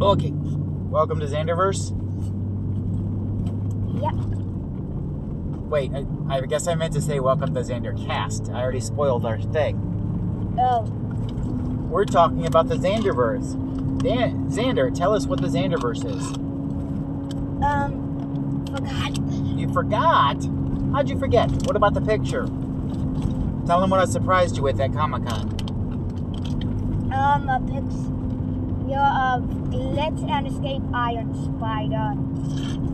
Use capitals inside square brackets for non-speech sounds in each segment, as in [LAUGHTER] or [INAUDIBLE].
Okay. Welcome to Xanderverse. Yep. Wait, I, I guess I meant to say welcome to Xander Cast. I already spoiled our thing. Oh, We're talking about the Xanderverse. Dan, Xander, tell us what the Xanderverse is. um, forgot. You forgot? How'd you forget? What about the picture? Tell them what I surprised you with at Comic Con. Um, a picture of Glitch and Escape Iron Spider.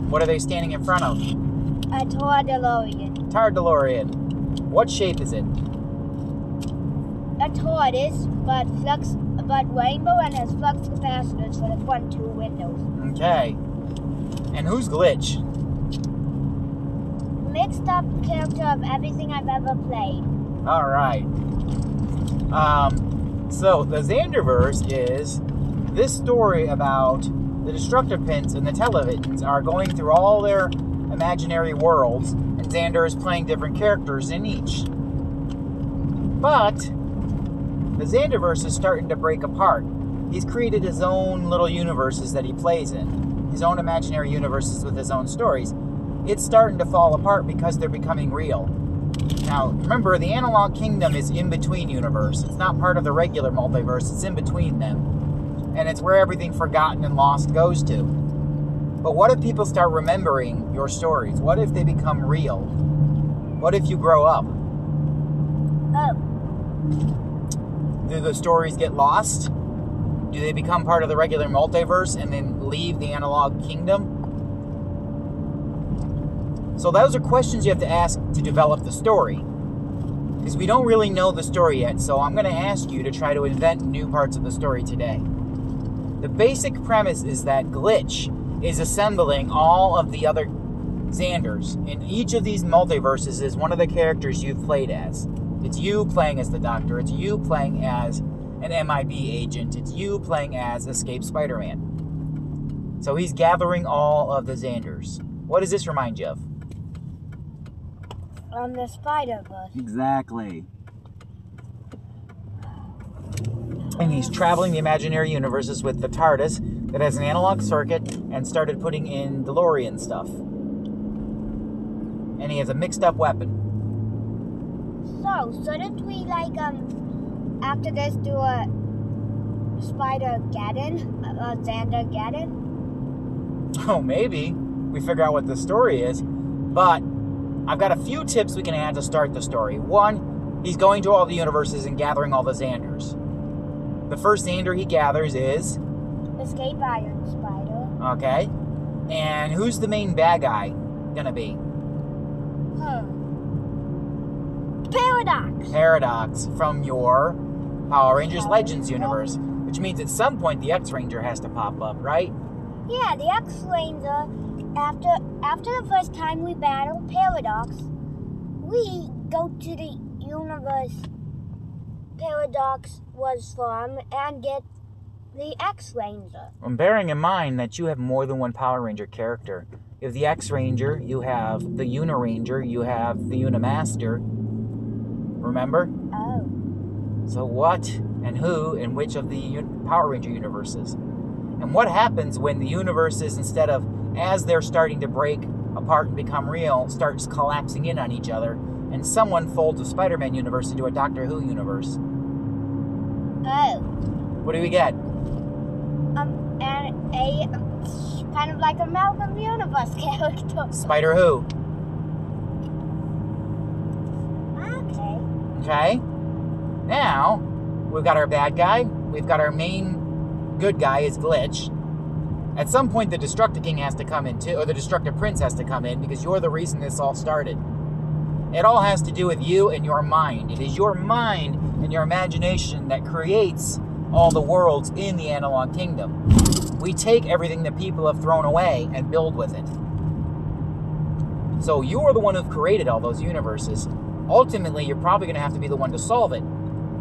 What are they standing in front of? A Tor DeLorean. Tar DeLorean. What shape is it? A tortoise, but flux, but rainbow and has flux capacitors for the front two windows. Okay. And who's Glitch? Mixed up character of everything I've ever played. All right. Um, so the Xanderverse is this story about the Destructipants and the Televisions are going through all their imaginary worlds, and Xander is playing different characters in each. But the Xanderverse is starting to break apart. He's created his own little universes that he plays in, his own imaginary universes with his own stories. It's starting to fall apart because they're becoming real. Now, remember, the Analog Kingdom is in between universe. It's not part of the regular multiverse, it's in between them. And it's where everything forgotten and lost goes to. But what if people start remembering your stories? What if they become real? What if you grow up? Oh, Do the stories get lost? Do they become part of the regular multiverse and then leave the Analog Kingdom? So, those are questions you have to ask to develop the story. Because we don't really know the story yet, so I'm going to ask you to try to invent new parts of the story today. The basic premise is that Glitch is assembling all of the other Xanders. In each of these multiverses is one of the characters you've played as. It's you playing as the Doctor, it's you playing as an MIB agent, it's you playing as Escape Spider Man. So he's gathering all of the Xanders. What does this remind you of? um, the Spider Verse. Exactly. And he's traveling the imaginary universes with the TARDIS that has an analog circuit and started putting in DeLorean stuff. And he has a mixed up weapon. So, shouldn't we like um after this do a Spider Geddon, a Xander Geddon? [LAUGHS] Oh, maybe. We figure out what the story is. But I've got a few tips we can add to start the story. One, he's going to all the universes and gathering all the Xanders. The first Xander he gathers is, Escape Iron Spider. okay, and who's the main bad guy gonna be? Hmm. Paradox. Paradox from your Power Rangers Legends universe, which means at some point the X Ranger has to pop up, right? Yeah, the X Ranger. After after the first time we battle Paradox, we go to the universe Paradox was from and get the X Ranger. And bearing in mind that you have more than one Power Ranger character. You have the X Ranger, you have the Uniranger, you have the Unimaster. Remember? Oh. So, what and who in which of the un- Power Ranger universes? And what happens when the universes, instead of as they're starting to break apart and become real, starts collapsing in on each other, and someone folds a Spider Man universe into a Doctor Who universe? Oh. What do we get? Um, and a um, kind of like a Malcolm Universe [LAUGHS] character. Spider Who. Okay. Okay? Now, we've got our bad guy, we've got our main good guy is Glitch. At some point, the Destructor King has to come in too, or the Destructor Prince has to come in because you're the reason this all started. It all has to do with you and your mind. It is your mind and your imagination that creates all the worlds in the Analog Kingdom. We take everything that people have thrown away and build with it. So you are the one who created all those universes. Ultimately, you're probably going to have to be the one to solve it.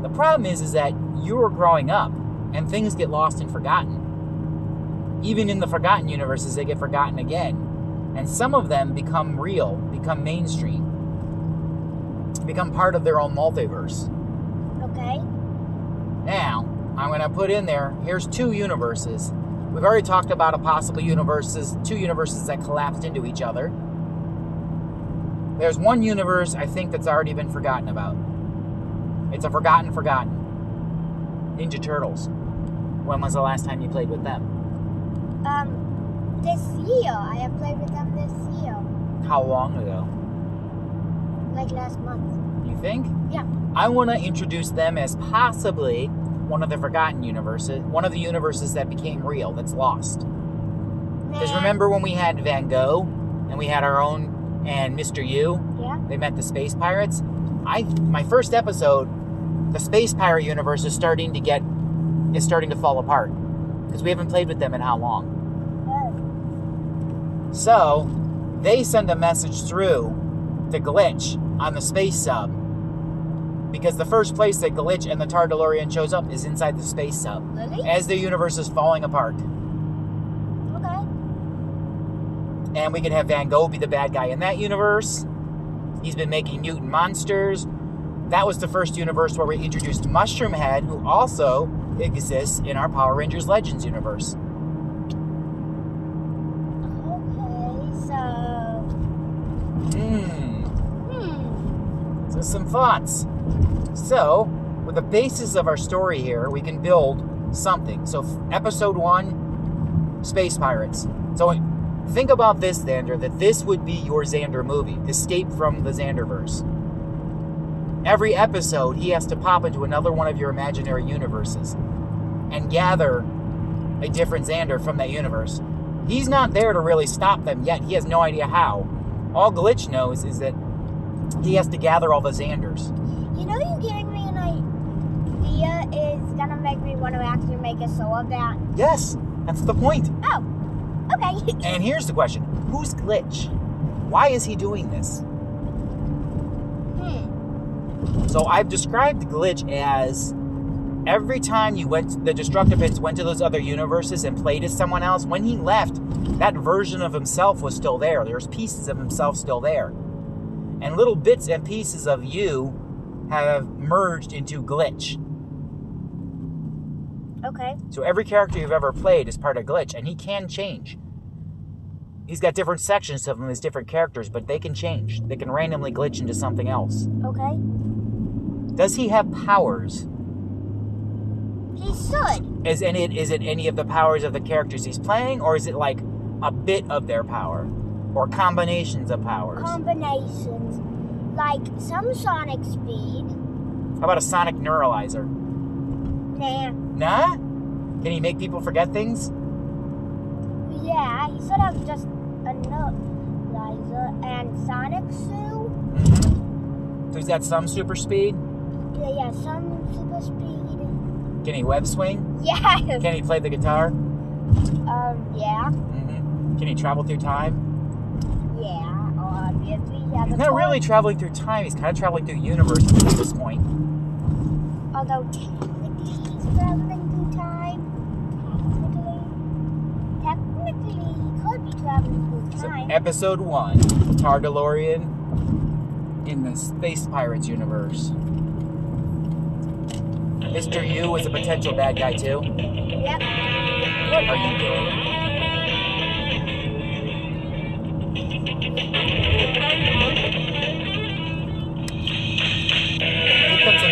The problem is, is that you're growing up and things get lost and forgotten. Even in the forgotten universes, they get forgotten again. And some of them become real, become mainstream, become part of their own multiverse. Okay. Now, I'm going to put in there, here's two universes. We've already talked about a possible universes, two universes that collapsed into each other. There's one universe I think that's already been forgotten about. It's a forgotten, forgotten. Ninja Turtles. When was the last time you played with them? Um, this year I have played with them this year, How long ago? Like last month. You think? Yeah. I want to introduce them as possibly one of the forgotten universes, one of the universes that became real, that's lost. Because remember when we had Van Gogh and we had our own and Mr. U? Yeah. They met the space pirates. I my first episode, the space pirate universe is starting to get is starting to fall apart because we haven't played with them in how long. Oh. So they send a message through to Glitch on the space sub because the first place that Glitch and the Tar DeLorean shows up is inside the space sub Really? as the universe is falling apart. Okay. And we could have Van Gogh be the bad guy in that universe. He's been making mutant monsters. That was the first universe where we introduced Mushroom Head, who also exists in our Power Rangers Legends universe. Okay. So. Hmm. Some thoughts. So, with the basis of our story here, we can build something. So, episode one, space pirates. So, think about this, Xander, that this would be your Xander movie, Escape from the Xanderverse. Every episode, he has to pop into another one of your imaginary universes and gather a different Xander from that universe. He's not there to really stop them yet. He has no idea how. All Glitch knows is that he has to gather all the Xanders. You know, you're giving me an idea is gonna make me want to actually make a show of that. Yes, that's the point. Oh. Okay. [LAUGHS] And here's the question Who's Glitch? Why is he doing this? hmm. So I've described Glitch as every time you went, the Destructivants went to those other universes and played as someone else, when he left, that version of himself was still there. There's pieces of himself still there. And little bits and pieces of you have merged into Glitch. Okay. So every character you've ever played is part of Glitch, and he can change. He's got different sections of him as different characters, but they can change. They can randomly glitch into something else. Okay. Does he have powers? He should. Is any is it any of the powers of the characters he's playing, or is it like a bit of their power, or combinations of powers? Combinations. Like some sonic speed. How about a sonic neuralizer? Nah. Nah. Can he make people forget things? Yeah, he should have just a neuralizer and sonic suit. Mm-hmm. So he's got some super speed. Yeah, yeah, some super speed. Can he web swing? Yeah. Can he play the guitar? Um, yeah, Mm-hmm. Can he travel through time? Yeah, He's not toy- really traveling through time. He's kind of traveling through universes at this point. Although technically he's traveling through time. Technically. Technically, he could be traveling through So, time. episode one, Tar DeLorean in the Space Pirates universe. Mr. U is a potential bad guy too. yep. What are you doing?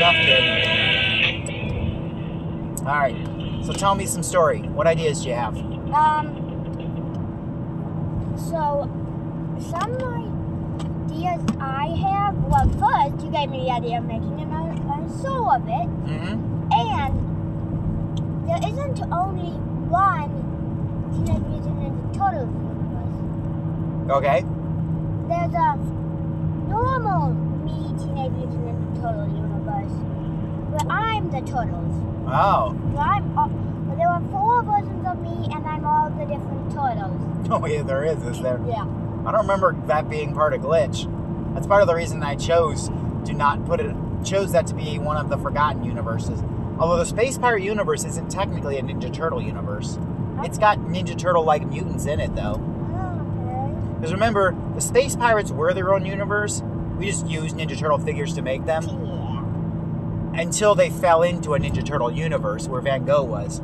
Enough, kid. All right. So tell me some story. What ideas do you have? Um. So, some ideas I have. Well, first you gave me the idea of making a, a show of it, Mm-hmm. and there isn't only one Teenage Mutant Ninja Turtles universe. Okay. There's a normal Mutant Ninja Turtle universe where I'm the turtles. Oh. Where I'm all, there are four versions of me, and I'm all the different turtles. [LAUGHS] Oh yeah, there is, is there? Yeah. I don't remember that being part of glitch. That's part of the reason I chose to not put it chose that to be one of the forgotten universes. Although the Space Pirate universe isn't technically a Ninja Turtle universe. It's got Ninja Turtle like mutants in it though. Oh, okay. Because remember, the Space Pirates were their own universe. We just used Ninja Turtle figures to make them Yeah. until they fell into a Ninja Turtle universe where Van Gogh was.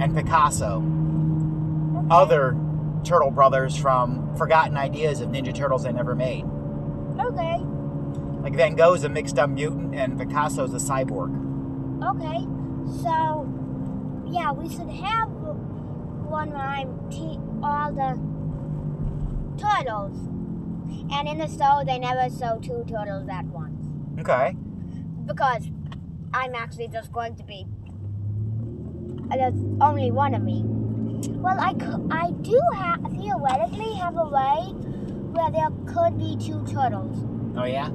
and Picasso, Okay. other turtle brothers from forgotten ideas of Ninja Turtles they never made. Okay. Like Van Gogh's a mixed up mutant and Picasso's a cyborg. Okay. So, yeah, we should have one where I'm te- all the turtles. And in the show, they never show two turtles at once. Okay. Because I'm actually just going to be. There's only one of me. Well, I, I do have, theoretically have a way where there could be two turtles. Oh yeah?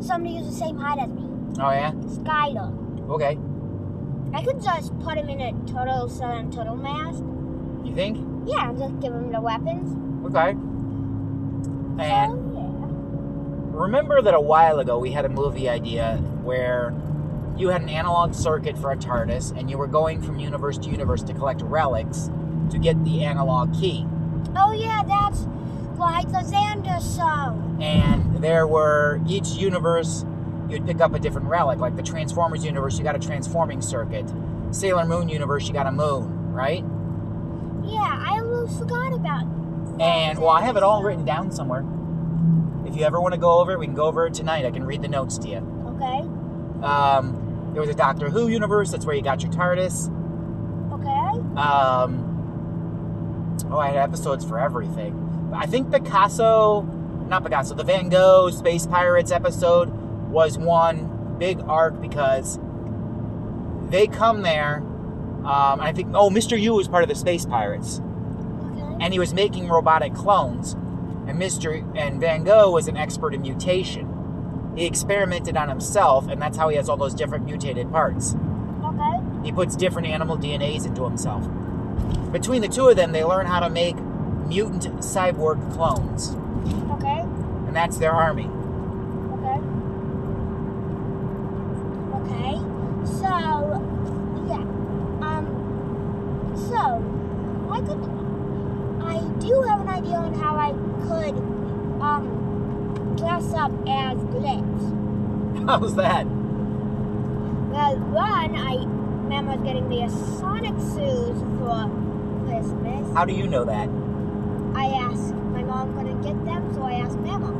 Somebody who's the same height as me. Oh yeah? Skylar. Okay. I could just put him in a turtle sun turtle mask. You think? Yeah, just give him the weapons. Okay. And oh, remember that a while ago we had a movie idea where you had an analog circuit for a TARDIS and you were going from universe to universe to collect relics to get the analog key. Oh yeah, that's like the Xander song. And there were each universe you'd pick up a different relic. Like the Transformers universe, you got a transforming circuit. Sailor Moon universe, you got a moon, right? Yeah, I almost forgot about. And well, I have it all written down somewhere. If you ever want to go over it, we can go over it tonight. I can read the notes to you. Okay. Um, there was a Doctor Who universe. That's where you got your TARDIS. Okay. Um, oh, I had episodes for everything. I think Picasso, not Picasso, the Van Gogh Space Pirates episode was one big arc because they come there. Um, I think, oh, Mr. U was part of the Space Pirates. And he was making robotic clones. And Mr. and Van Gogh was an expert in mutation. He experimented on himself, and that's how he has all those different mutated parts. Okay. He puts different animal DNAs into himself. Between the two of them, they learn how to make mutant cyborg clones, Okay. and that's their army. Okay. Okay. So, yeah. Um. So, I could. I do have an idea on how I could um dress up as Glitch. [LAUGHS] How's that? Well, one, I Mama's getting me a Sonic shoes for Christmas. How do you know that? I asked my mom couldn't get them, so I asked Mama.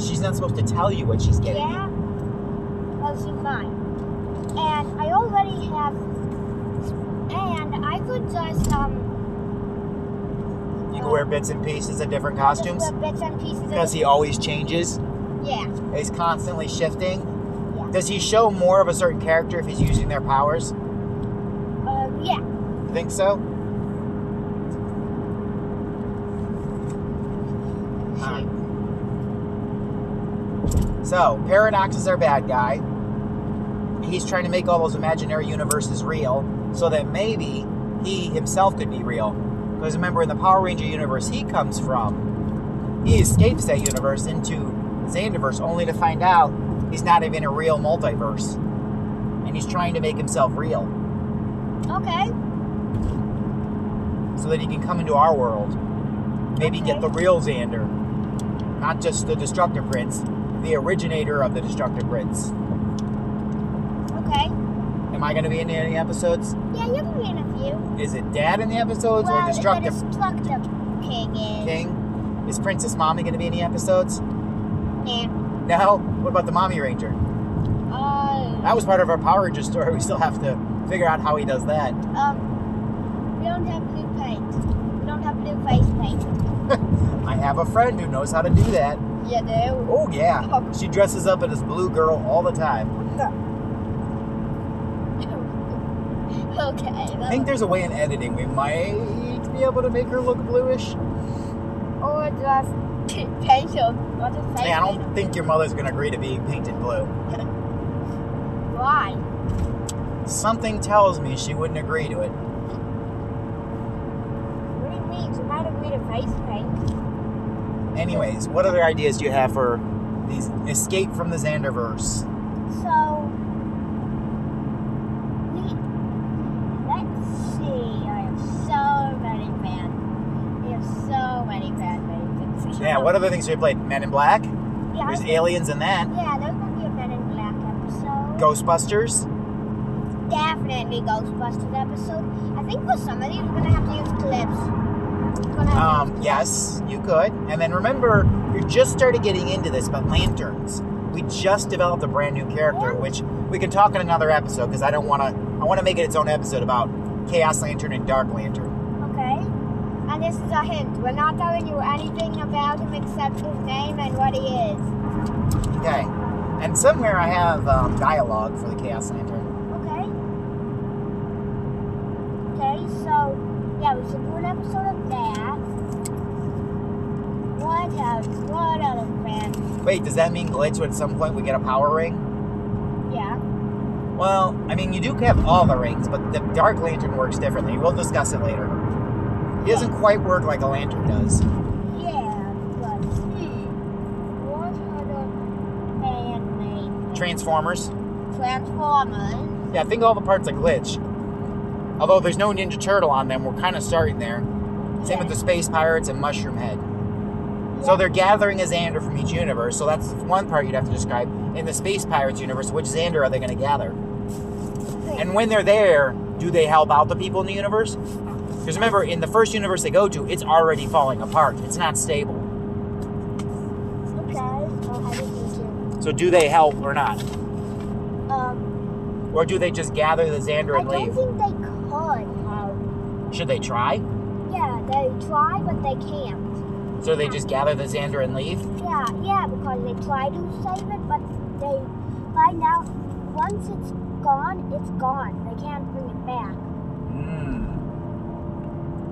She's not supposed to tell you what she's getting. Yeah. Well, she's mine. And I already have. And I could just um. Wear bits and pieces of different costumes bits and pieces. because he always changes. Yeah. He's constantly shifting. Yeah. Does he show more of a certain character if he's using their powers? Um. Yeah. Think so? So, Paradox is our bad guy. He's trying to make all those imaginary universes real so that maybe he himself could be real. Because remember, in the Power Ranger universe he comes from, he escapes that universe into Xanderverse only to find out he's not even a real multiverse. And he's trying to make himself real Okay. so that he can come into our world. Maybe get the real Xander. Not just the Destructor Prince, the originator of the Destructor Prince. Am I going to be in any episodes? Yeah, you can be in a few. Is it Dad in the episodes well, or Destructor the destructive pig is. King? Is Princess Mommy going to be in any episodes? Nah. No? What about the Mommy Ranger? Uh, That was part of our Power Ranger story. [LAUGHS] We still have to figure out how he does that. um, we don't have blue paint. We don't have blue face paint. [LAUGHS] I have a friend who knows how to do that. You do? Oh, yeah. She dresses up as Blue Girl all the time. Okay. I think there's a way in editing we might be able to make her look bluish. Or just paint him. Or just paint Hey, I don't think your mother's gonna agree to being painted blue. [LAUGHS] Why? Something tells me she wouldn't agree to it. What do you mean? She might agree to face paint. Anyways, what other ideas do you have for these escape from the Xanderverse? So, we, let's see. I have so many bad. We have so many bad things. Yeah, what other things have you played? Men in Black? Yeah, There's aliens in that. yeah, there's gonna be a Men in Black episode. Ghostbusters? Definitely Ghostbusters episode. I think for some of these we're gonna have to use clips. Um, yes, you could. And then remember, you just started getting into this, but lanterns. We just developed a brand new character, which we can talk in another episode because I don't want to. I want to make it its own episode about Chaos Lantern and Dark Lantern. This is a hint. We're not telling you anything about him except his name and what he is. Okay. And somewhere I have um, dialogue for the Chaos Lantern. Okay. Okay, so yeah, we should do an episode of that. What else? What other fan? Wait, does that mean Glitch at some point we get a power ring? Yeah. Well, I mean, you do have all the rings, but the Dark Lantern works differently. We'll discuss it later. He doesn't quite work like a lantern does. Yeah, but hmm. What other fan name? Transformers. Transformers. Yeah, I think of all the parts like Glitch. Although there's no Ninja Turtle on them, we're kind of starting there. Same with the Space Pirates and Mushroom Head. So they're gathering a Xander from each universe. So that's one part you'd have to describe. In the Space Pirates universe, which Xander are they going to gather? And when they're there, do they help out the people in the universe? Because remember, in the first universe they go to, it's already falling apart. It's not stable. Okay. I didn't need So do they help or not? Um, Or do they just gather the Xander and leave? I don't leave? think they could help. Should they try? Yeah, they try, but they can't. So they just gather the Xander and leave? Yeah, yeah, because they try to save it, but they find out once it's gone, it's gone. They can't bring it back.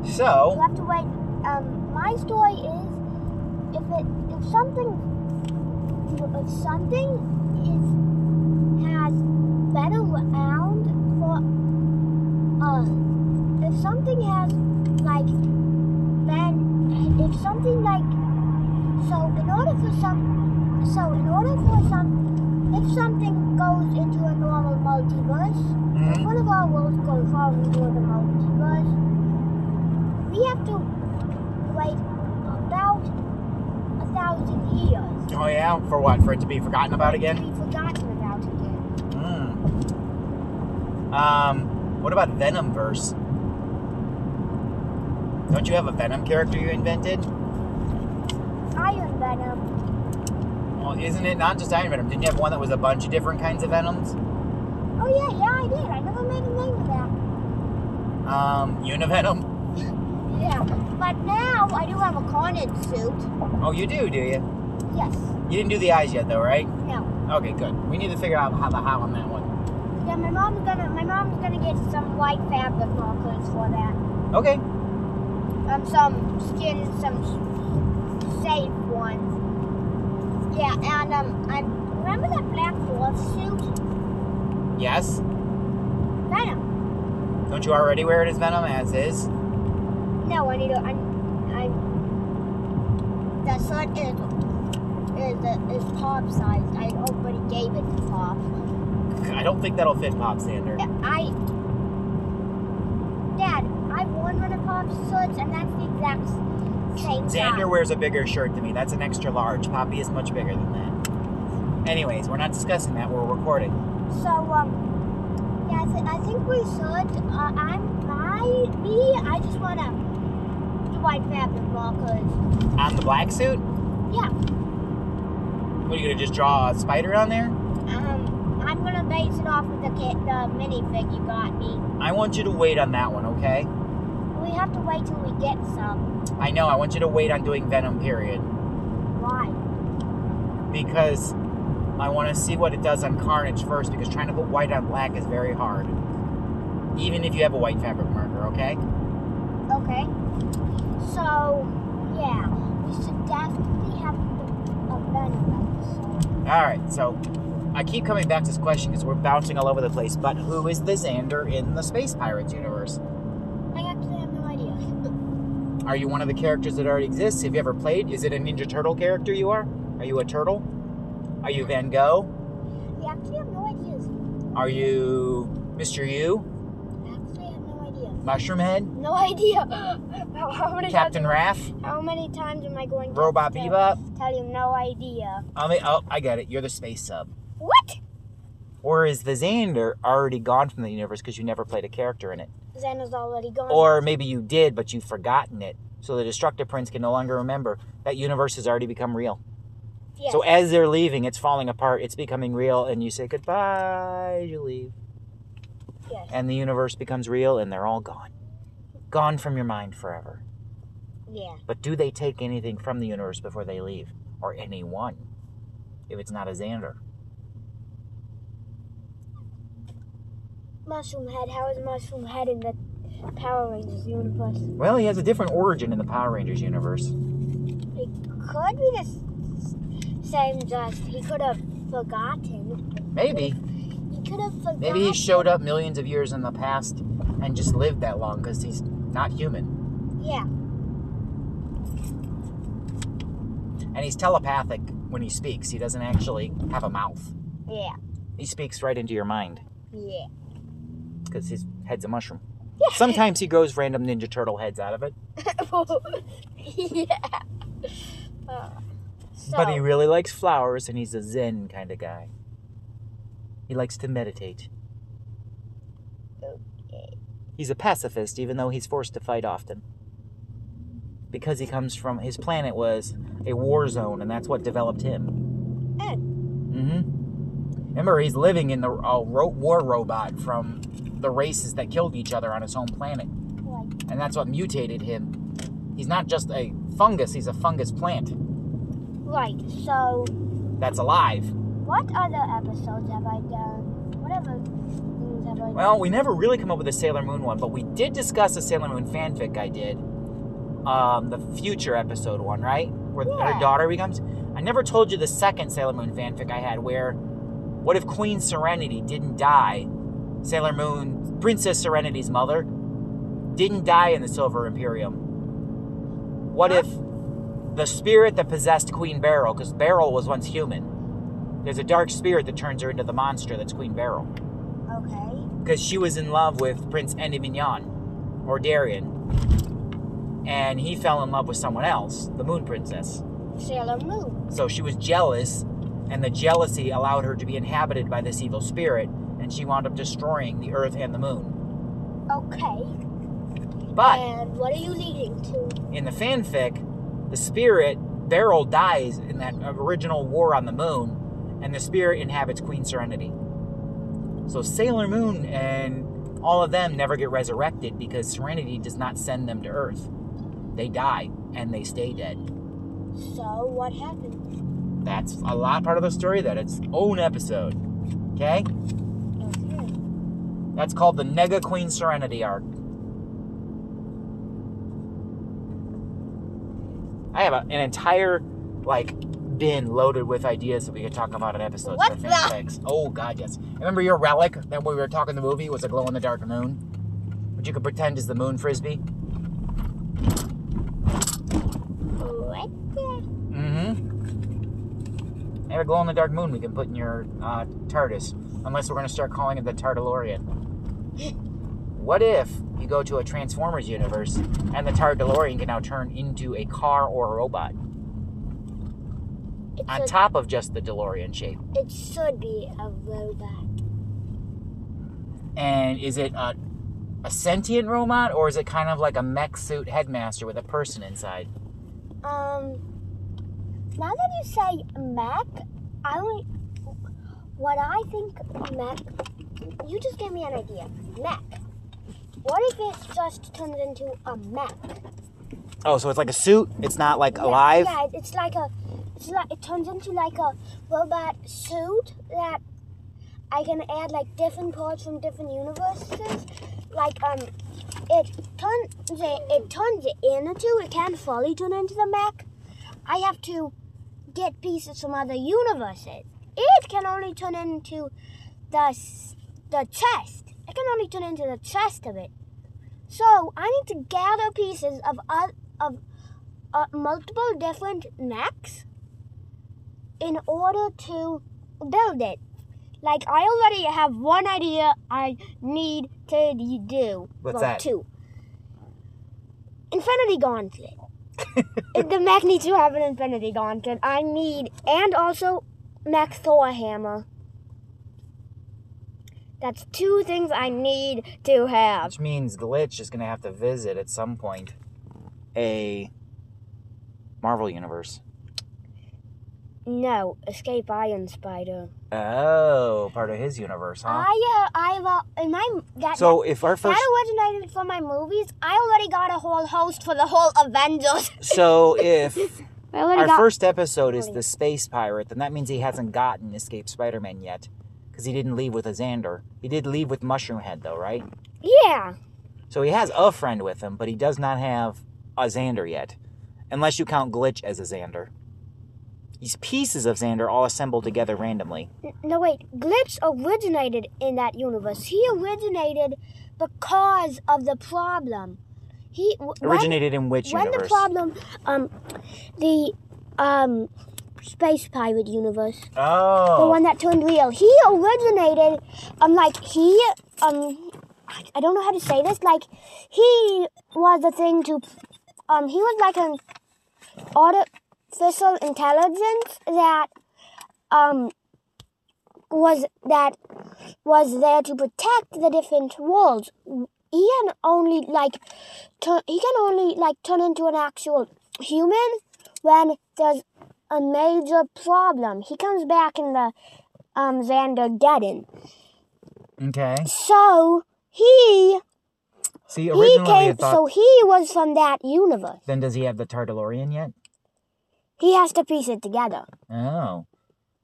Hmm. You have to wait. Um, my story is if it if something if something is has been around for uh if something has like been if something like so in order for some so in order for some if something goes into a normal multiverse if mhm. one of our worlds goes falls into the multiverse we have to wait about a thousand years oh yeah, for what? For it to be forgotten about to again? be forgotten about again. Hmm. Um, what about Venomverse? Don't you have a Venom character you invented? Iron Venom. Well, isn't it not just Iron Venom? Didn't you have one that was a bunch of different kinds of Venoms? Oh yeah, yeah, I did. I never made a name of that. Um, Univenom? Yeah, but now I do have a Carnage suit. Oh, you do, do you? Yes. You didn't do the eyes yet, though, right? No. Okay, good. We need to figure out how the how on that one. Yeah, my mom's gonna my mom's gonna get some white fabric markers for that. Okay. Um, some skin, some safe ones. Yeah, and um, I remember that black wolf suit. Yes. Venom. Don't you already wear it as Venom as is? No, I need to. I, I. The suit is is is pop sized. I already gave it to Pop. I don't think that'll fit Pop Sander. I. Dad, I've worn one of Pop's suits, and that's the exact same Xander size. wears a bigger shirt than me. That's an extra large. Poppy is much bigger than that. Anyways, we're not discussing that. We're recording. So um, yeah, I, th- I think we should. Uh, I'm my me. I just wanna white fabric markers. On the black suit? Yeah. What are you gonna just draw a spider on there? Um, I'm gonna base it off of the kit, the minifig you got me. I want you to wait on that one, okay? We have to wait till we get some. I know. I want you to wait on doing Venom. Period. Why? because I want to see what it does on Carnage first because trying to put white on black is very hard. Even if you have a white fabric marker, okay? Okay. So yeah, we should definitely have a Venom episode. Alright, so I keep coming back to this question because we're bouncing all over the place, but who is the Xander in the Space Pirates universe? I actually have no idea. [LAUGHS] Are you one of the characters that already exists? Have you ever played? Is it a Ninja Turtle character you are? Are you a turtle? Are you Van Gogh? We actually have no ideas. Are you Mr. U? I actually have no idea. Mushroom Head? No idea. [GASPS] how, Captain Raff? How many times am I going to Robot tell, Bebop? tell you no idea? I mean, oh, I get it. You're the space sub. What? Or is the Xander already gone from the universe because you never played a character in it? Xander's already gone. Or maybe you did, but you've forgotten it. So the Destructive Prince can no longer remember. That universe has already become real. yes. So as they're leaving, it's falling apart, it's becoming real, and you say goodbye, you leave. Yes. And the universe becomes real, and they're all gone. Gone from your mind forever. yeah. But do they take anything from the universe before they leave? Or anyone? If it's not a Xander. Mushroom Head. How is Mushroom Head in the Power Rangers universe? Well, he has a different origin in the Power Rangers universe. It could be the same. Just he could have forgotten. Maybe. Could have forgotten. Maybe he showed up millions of years in the past and just lived that long because he's not human. Yeah. And he's telepathic when he speaks. He doesn't actually have a mouth. Yeah. He speaks right into your mind Yeah. because his head's a mushroom. Yeah. Sometimes he grows random Ninja Turtle heads out of it, [LAUGHS] yeah. Uh, so, but he really likes flowers and he's a Zen kind of guy. He likes to meditate. Okay. He's a pacifist, even though he's forced to fight often. Because he comes from his planet was a war zone, and that's what developed him. Eh. Mm-hmm. Remember, he's living in the uh, ro- war robot from the races that killed each other on his home planet, Like, and that's what mutated him. He's not just a fungus; he's a fungus plant right. So, that's alive. What other episodes have I done? Whatever things have I done? Well, we never really come up with a Sailor Moon one, but we did discuss a Sailor Moon fanfic I did. Um, the future episode one, right? Where Yeah. her daughter becomes. I never told you the second Sailor Moon fanfic I had where what if Queen Serenity didn't die? Sailor Moon, Princess Serenity's mother, didn't die in the Silver Imperium. What Huh? if the spirit that possessed Queen Beryl, because Beryl was once human, there's a dark spirit that turns her into the monster that's Queen Beryl okay. because she was in love with Prince Endymion or Darien, and he fell in love with someone else, the Moon Princess. Sailor Moon. So she was jealous, and the jealousy allowed her to be inhabited by this evil spirit, and she wound up destroying the Earth and the Moon. Okay. But And what are you leading to? in the fanfic, the spirit Beryl dies in that original war on the Moon, and the spirit inhabits Queen Serenity. So Sailor Moon and all of them never get resurrected because Serenity does not send them to Earth. They die and they stay dead. So, what happened? That's a lot part of the story that its own episode. Okay? Okay. That's called the Nega Queen Serenity arc. I have a, an entire like bin loaded with ideas that we could talk about in episodes What for the- Oh god, yes. Remember your relic that when we were talking the movie was a glow in the dark moon? Which you could pretend is the moon frisbee? What? Mm-hmm. Have a glow in the dark moon we can put in your uh, TARDIS. Unless we're gonna start calling it the Tardalorian. [GASPS] What if you go to a Transformers universe and the Tardalorian can now turn into a car or a robot? It's On a, top of just the DeLorean shape. it should be a robot. And is it a, a sentient robot or is it kind of like a mech suit headmaster with a person inside? Um, now that you say mech, I only. What I think mech. You just gave me an idea. Mech. What if it just turns into a mech? Oh, so it's like a suit? It's not like Yeah, alive? Yeah, it's like a. It's like it turns into like a robot suit that I can add like different parts from different universes. Like um, it turns it, it turns into. It can't fully turn into the mech. I have to get pieces from other universes. It can only turn into the the chest. It can only turn into the chest of it. So I need to gather pieces of oth- of uh, multiple different mechs in order to build it. Like I already have one idea I need to do. What's well, that? Two. Infinity Gauntlet. [LAUGHS] The mech needs to have an Infinity Gauntlet. I need and also mech Thor hammer. That's two things I need to have. Which means Glitch is going to have to visit at some point a Marvel universe. No, Escape Iron Spider. Oh, part of his universe, huh? I uh, I've uh, in my that so if our first, that originated from my movies. I already got a whole host for the whole Avengers. [LAUGHS] so if our got. first episode is the space pirate, then that means he hasn't gotten Escape Spider-Man yet, because he didn't leave with a Xander. He did leave with Mushroom Head, though, right? yeah. So he has a friend with him, but he does not have a Xander yet, unless you count Glitch as a Xander. These pieces of Xander all assembled together randomly. No wait, Glitch originated in that universe. He originated because of the problem. He w- when- Originated in which when, the problem um the um space pirate universe Oh. the one that turned real he originated um like he um I- don't know how to say this like he was the thing to um he was like an artificial intelligence that um was that was there to protect the different worlds he can only like turn he can only like turn into an actual human when there's a major problem. He comes back in the um Xander Geddon. okay. So he See, originally I came thought. so he was from that universe. Then does he have the Tardalorian yet? He has to piece it together. Oh,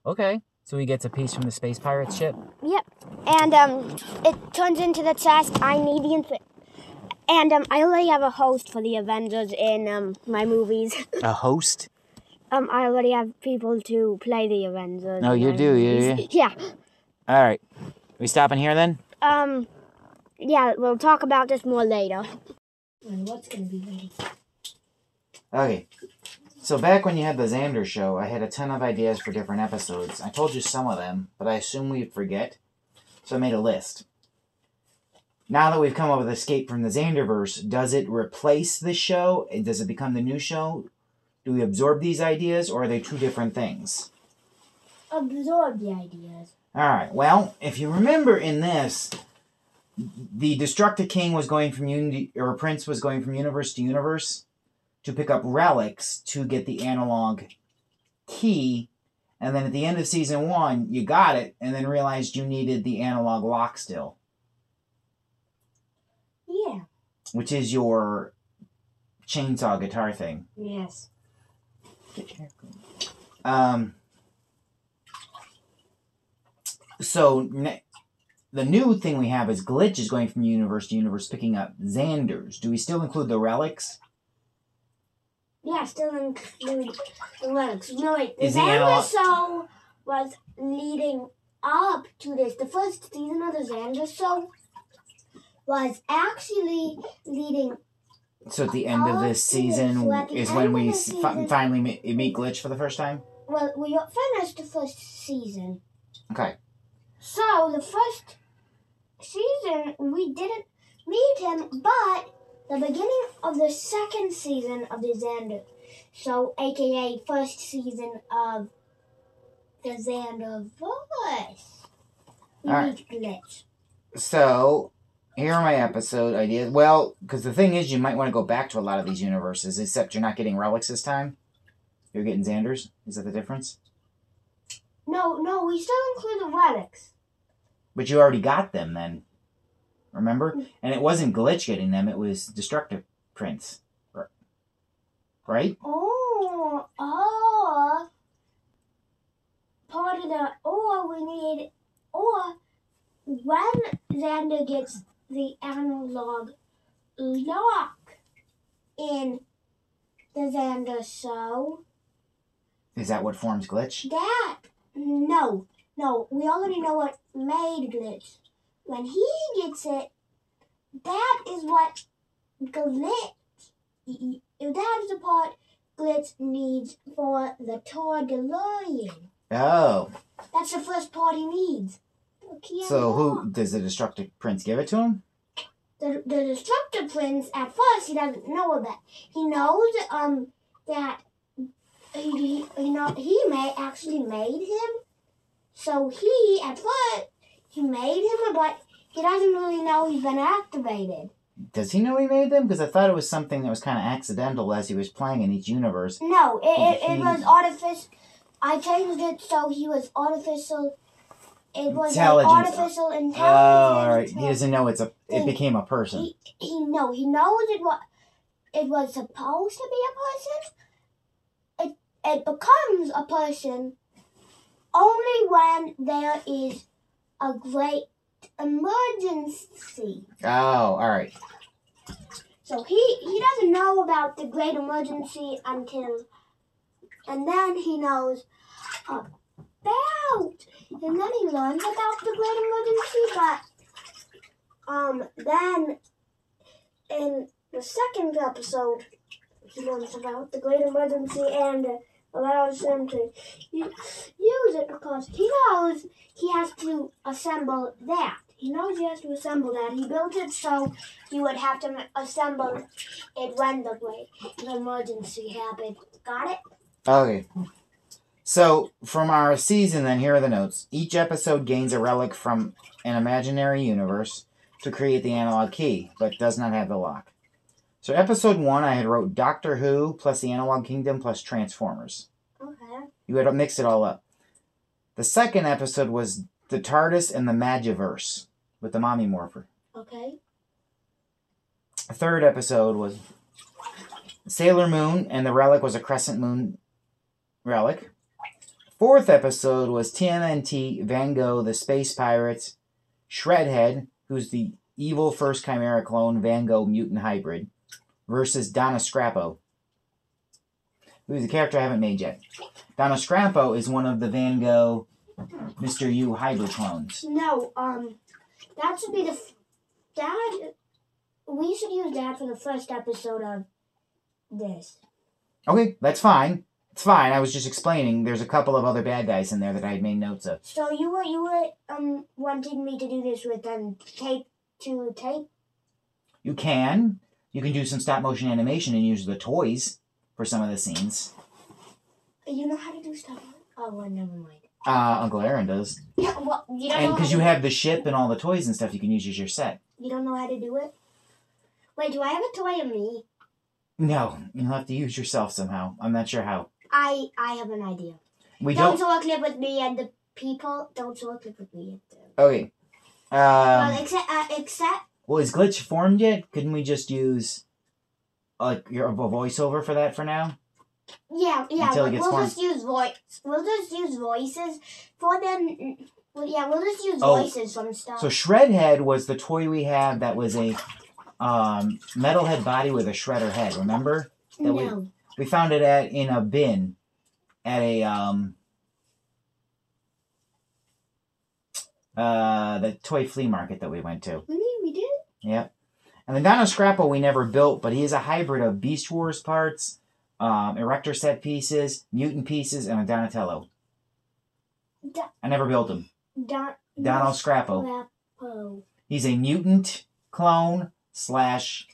okay. So he gets a piece from the space pirate ship. Yep. And um it turns into the chest. I need the infi- and um, I already have a host for the Avengers in um, my movies. [LAUGHS] A host? um, I already have people to play the Avengers. No, you do, you- movies. [LAUGHS] Yeah. All right. We stopping here then? Um, yeah, we'll talk about this more later. And what's gonna be ready? Okay. So back when you had the Xander show, I had a ton of ideas for different episodes. I told you some of them, but I assume we'd forget. So I made a list. Now that we've come up with Escape from the Xanderverse, does it replace the show? Does it become the new show? Do we absorb these ideas, or are they two different things? Absorb the ideas. Alright, well, if you remember in this, the Destructive King was going from uni- or Prince was going from universe to universe to pick up relics to get the analog key, and then at the end of season one, you got it, and then realized you needed the analog lock still, Yeah. which is your chainsaw guitar thing. Yes. Um, so ne- the new thing we have is Glitch is going from universe to universe picking up Xanders. Do we still include the relics? Yeah, still include the relics. No, wait. The Is the analog- Xander show was leading up to this. The first season of the Xander show was actually leading. So at the end of this season so at the is end when of we the s- fi- season- finally meet, meet Glitch for the first time. Well, we finished the first season. Okay. So the first season we didn't meet him, but the beginning of the second season of the Xander, so AKA first season of the Xander voice, we Alright. Glitch. So here are my episode ideas. Well, because the thing is, you might want to go back to a lot of these universes, except you're not getting relics this time. You're getting Xanders. Is that the difference? No, no, we still include the relics. But you already got them then. Remember? Mm. And it wasn't Glitch getting them, it was Destructive Prince. R- Right? Oh, oh. Part of the, or we need, or when Xander gets the analog lock in the Xander show, Is that what forms Glitch? that, no, no, we already know what made Glitch. When he gets it, that is what Glitch, that is the part Glitch needs for the Tordillion. Oh. That's the first part he needs. Okay, So who does the Destructive Prince give it to him? The, the Destructive Prince, at first, he doesn't know about. He knows um that he, he, you know, he may actually made him. So he, at first, he made him, but he doesn't really know he's been activated. Does he know he made them? Because I thought it was something that was kind of accidental as he was playing in each universe. No, it, it, it was artificial. I changed it so he was artificial. It was Intelligence. artificial intelligence. Oh, all right. He doesn't know it's a. It He- became a person. He, he no, he knows it was it was supposed to be a person. It it becomes a person only when there is a great emergency. Oh, all right. So he he doesn't know about the great emergency until, and then he knows about, and then he learns about the great emergency. But um, then in the second episode, he learns about the great emergency and allows him to use it because he knows he has to assemble that. He knows he has to assemble that. He built it so he would have to assemble it when the great emergency happened. Got it? Okay. So, from our season, then, here are the notes. Each episode gains a relic from an imaginary universe to create the analog key, but does not have the lock. So, episode one, I had wrote Doctor Who plus the Analog Kingdom plus Transformers. Okay. You had to mix it all up. The second episode was the TARDIS and the Magiverse with the Mommy Morpher. Okay. The third episode was Sailor Moon, and the relic was a crescent moon relic. Fourth episode was TMNT, Van Gogh, the Space Pirates, Shredhead, who's the evil first Chimera clone, Van Gogh mutant hybrid, versus Donna Scrappo, who's a character I haven't made yet. Donna Scrappo is one of the Van Gogh Mr. U hybrid clones. No, um, that should be the f- that. We should use that for the first episode of this. Okay, that's fine. It's fine. I was just explaining. There's a couple of other bad guys in there that I had made notes of. So you were you were um wanting me to do this with um tape to tape. You can. You can do some stop motion animation and use the toys for some of the scenes. You know how to do stuff. Oh, well, never mind. Uh, Uncle Aaron does. Yeah, well, you don't And because you have the ship and all the toys and stuff you can use as your set. you don't know how to do it. Wait, do I have a toy of me? No, you'll have to use yourself somehow. I'm not sure how. I I have an idea. We don't don't. show a clip with me and the people. Don't show a clip with me and them. Okay. well, Um, except uh, except well, is Glitch formed yet? Couldn't we just use like your a voiceover for that for now? yeah yeah. Until it We'll, gets we'll formed. just use voice. We'll just use voices for them. Well, yeah, we'll just use Oh, voices from stuff. So Shredhead was the toy we had that was a um, metalhead body with a shredder head. Remember? that we- no. We found it at in a bin at a um uh the toy flea market that we went to. We. Yep. And the Scrappo we never built, but he is a hybrid of Beast Wars parts, um, Erector set pieces, mutant pieces, and a Donatello. Da- I never built him. Don. Donald Scrappo. Scrappo. He's a mutant clone slash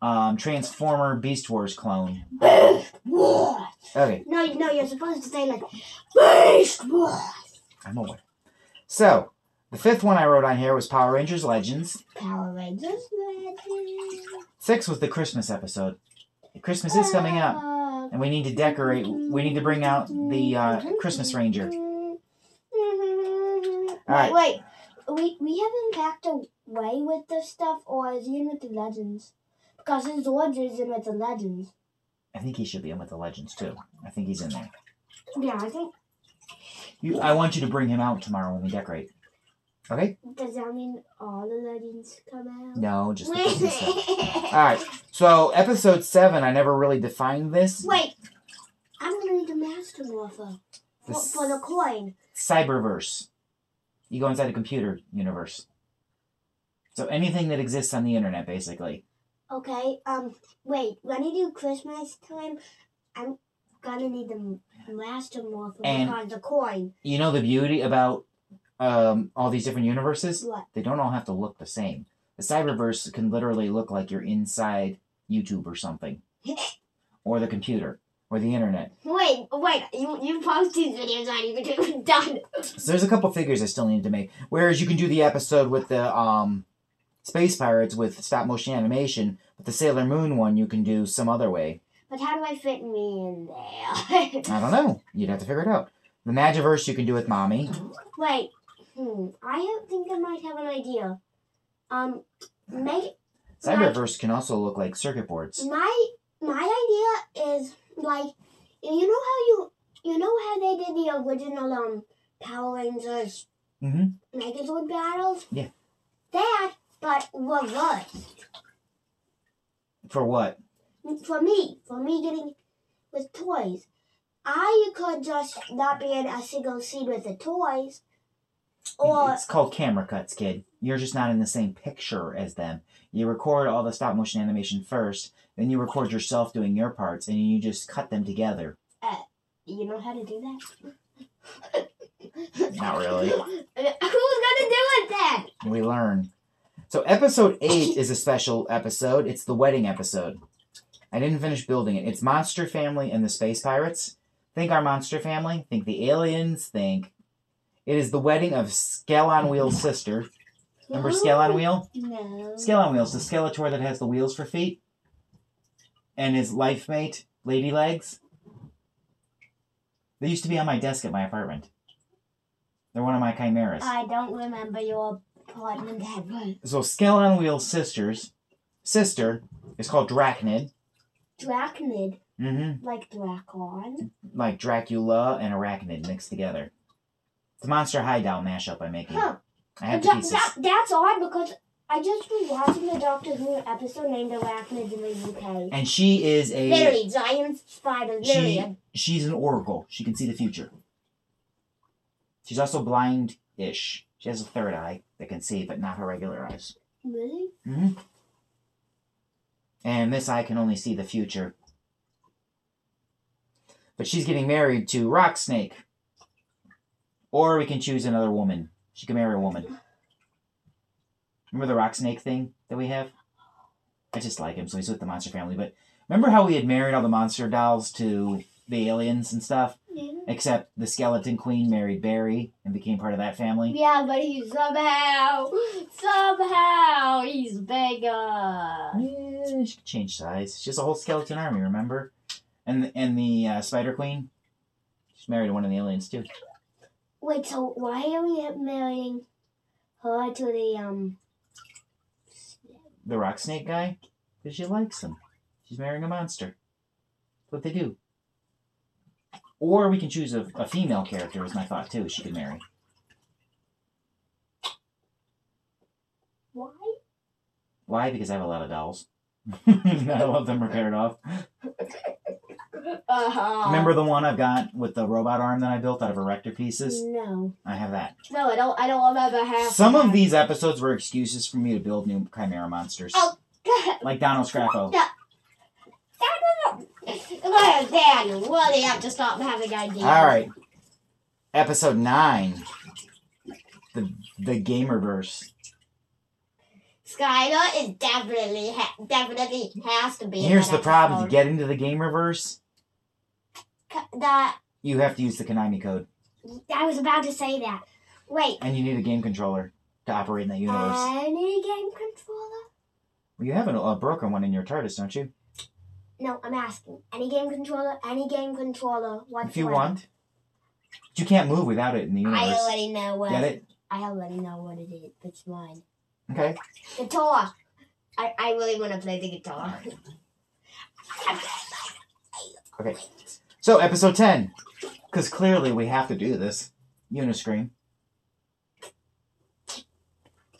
um, Transformer Beast Wars clone. Beast Wars. Okay, No, no, you're supposed to say like Beast Wars. I'm aware. So, the fifth one I wrote on here was Power Rangers Legends. Power Rangers Legends. Six was the Christmas episode. Christmas is coming up, and we need to decorate. We need to bring out the uh, Christmas Ranger. Wait, wait. We we haven't packed away with this stuff, or is he in with the legends? Because his is in with the legends. I think he should be in with the Legends too. I think he's in there. Yeah, I think. You, I want you to bring him out tomorrow when we decorate. Okay? Does that mean all the legends come out? No, just the [LAUGHS] stuff. All right. So episode seven, I never really defined this. Wait, I'm gonna need the Master Morpher for, This- for the coin. Cyberverse. You go inside a computer universe. So anything that exists on the internet, basically. Okay. Um. Wait. When you do Christmas time, I'm gonna need the Master Morpher And- because the coin. You know the beauty about um, all these different universes? What? They don't all have to look the same. The Cyberverse can literally look like you're inside YouTube or something, [LAUGHS] or the computer. or the internet. Wait, wait. You you post these videos on YouTube. Done. So there's a couple figures I still need to make. Whereas you can do the episode with the um, Space Pirates with stop motion animation, but the Sailor Moon one you can do some other way. But how do I fit me in there? [LAUGHS] I don't know. You'd have to figure it out. The Magiverse you can do with Mommy. wait. Hmm. I think I might have an idea. Um, make Cyberverse can also look like circuit boards. my my idea is like you know how you you know how they did the original um Power Rangers Mm-hmm. Megazord battles? Yeah. That, but reversed. For what? For me, for me getting with toys. I could just not be in a single scene with the toys. Or It's called camera cuts, kid. You're just not in the same picture as them. You record all the stop motion animation first, then you record yourself doing your parts, and you just cut them together. Uh, you know how to do that? [LAUGHS] Not really. [LAUGHS] Who's gonna do it then? We learn. So episode eight [LAUGHS] is a special episode. It's the wedding episode. I didn't finish building it. It's Monster Family and the Space Pirates. Think our Monster Family. Think the aliens. Think it is the wedding of Scale on Wheel's sister. Remember Scale on Wheel? No. Scale on Wheels, the Skeletor that has the wheels for feet, and his life mate, Lady Legs. They used to be on my desk at my apartment. They're one of my chimeras. I don't remember your apartment ever. So Scale on Wheels sisters, sister is called Drachnid. Drachnid, Mm-hmm. like Dracon. Like Dracula and Arachnid mixed together. A Monster Hideout mashup I'm making. Huh. I have the That- that's odd because I just was watching the Doctor Who episode named Arachnids in the UK. And she is a Literally, giant spider. She she's an oracle. She can see the future. She's also blind-ish. She has a third eye that can see, but not her regular eyes. Really? Mm-hmm. And this eye can only see the future. But she's getting married to Rock Snake. Or we can choose another woman. She can marry a woman. Remember the Rock Snake thing that we have? I just like him, so he's with the Monster Family. But remember how we had married all the monster dolls to the aliens and stuff? Yeah. Except the Skeleton Queen married Barry and became part of that family. Yeah, but he's somehow, somehow, he's bigger. Yeah, she could change size. She has a whole skeleton army, remember? And and the uh, Spider Queen, she's married to one of the aliens too. Wait, so why are we marrying her to the, um, The Rock Snake guy, because she likes him. She's marrying a monster. That's what they do. Or we can choose a, a female character, is my thought too. She could marry. why? Why? Because I have a lot of dolls. [LAUGHS] I love them repaired off. [LAUGHS] Uh-huh. Remember the one I've got with the robot arm that I built out of erector pieces? No. I have that. No, I don't, I don't remember half Some of these episodes were excuses for me to build new chimera monsters. Oh. God! Like Donald Scrappo. Well, Daniel, well, you have to stop having ideas. All right. Episode 9. The the Gamerverse. Skylar is definitely, ha- definitely has to be. in Here's the problem. To get into the Gamerverse, That you have to use the Konami code. I was about to say that. Wait. And you need a game controller to operate in that universe. Any game controller? well, you have a, a broken one in your TARDIS, don't you? No, I'm asking. Any game controller? Any game controller? Whatsoever. If you want. But you can't move without it in the universe. I already know what. Get it? I already know what it is. It's mine. Okay. Guitar. I, I really want to play the guitar. [LAUGHS] Okay. So, episode 10. Because clearly we have to do this. Uniscream.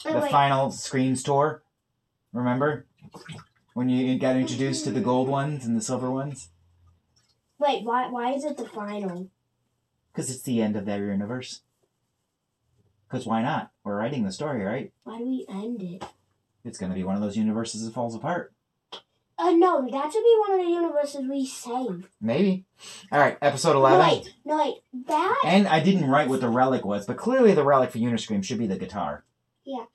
Oh, the wait. final screens tour. Remember? When you got introduced to the gold ones and the silver ones? Wait, why why is it the final? Because it's the end of their universe. Because why not? We're writing the story, right? Why do we end it? It's going to be one of those universes that falls apart. Uh, no, that should be one of the universes we save. Maybe. All right, episode No, 11. wait, no, wait. That, And I didn't write what the relic was, but clearly the relic for Uniscream should be the guitar. Yeah.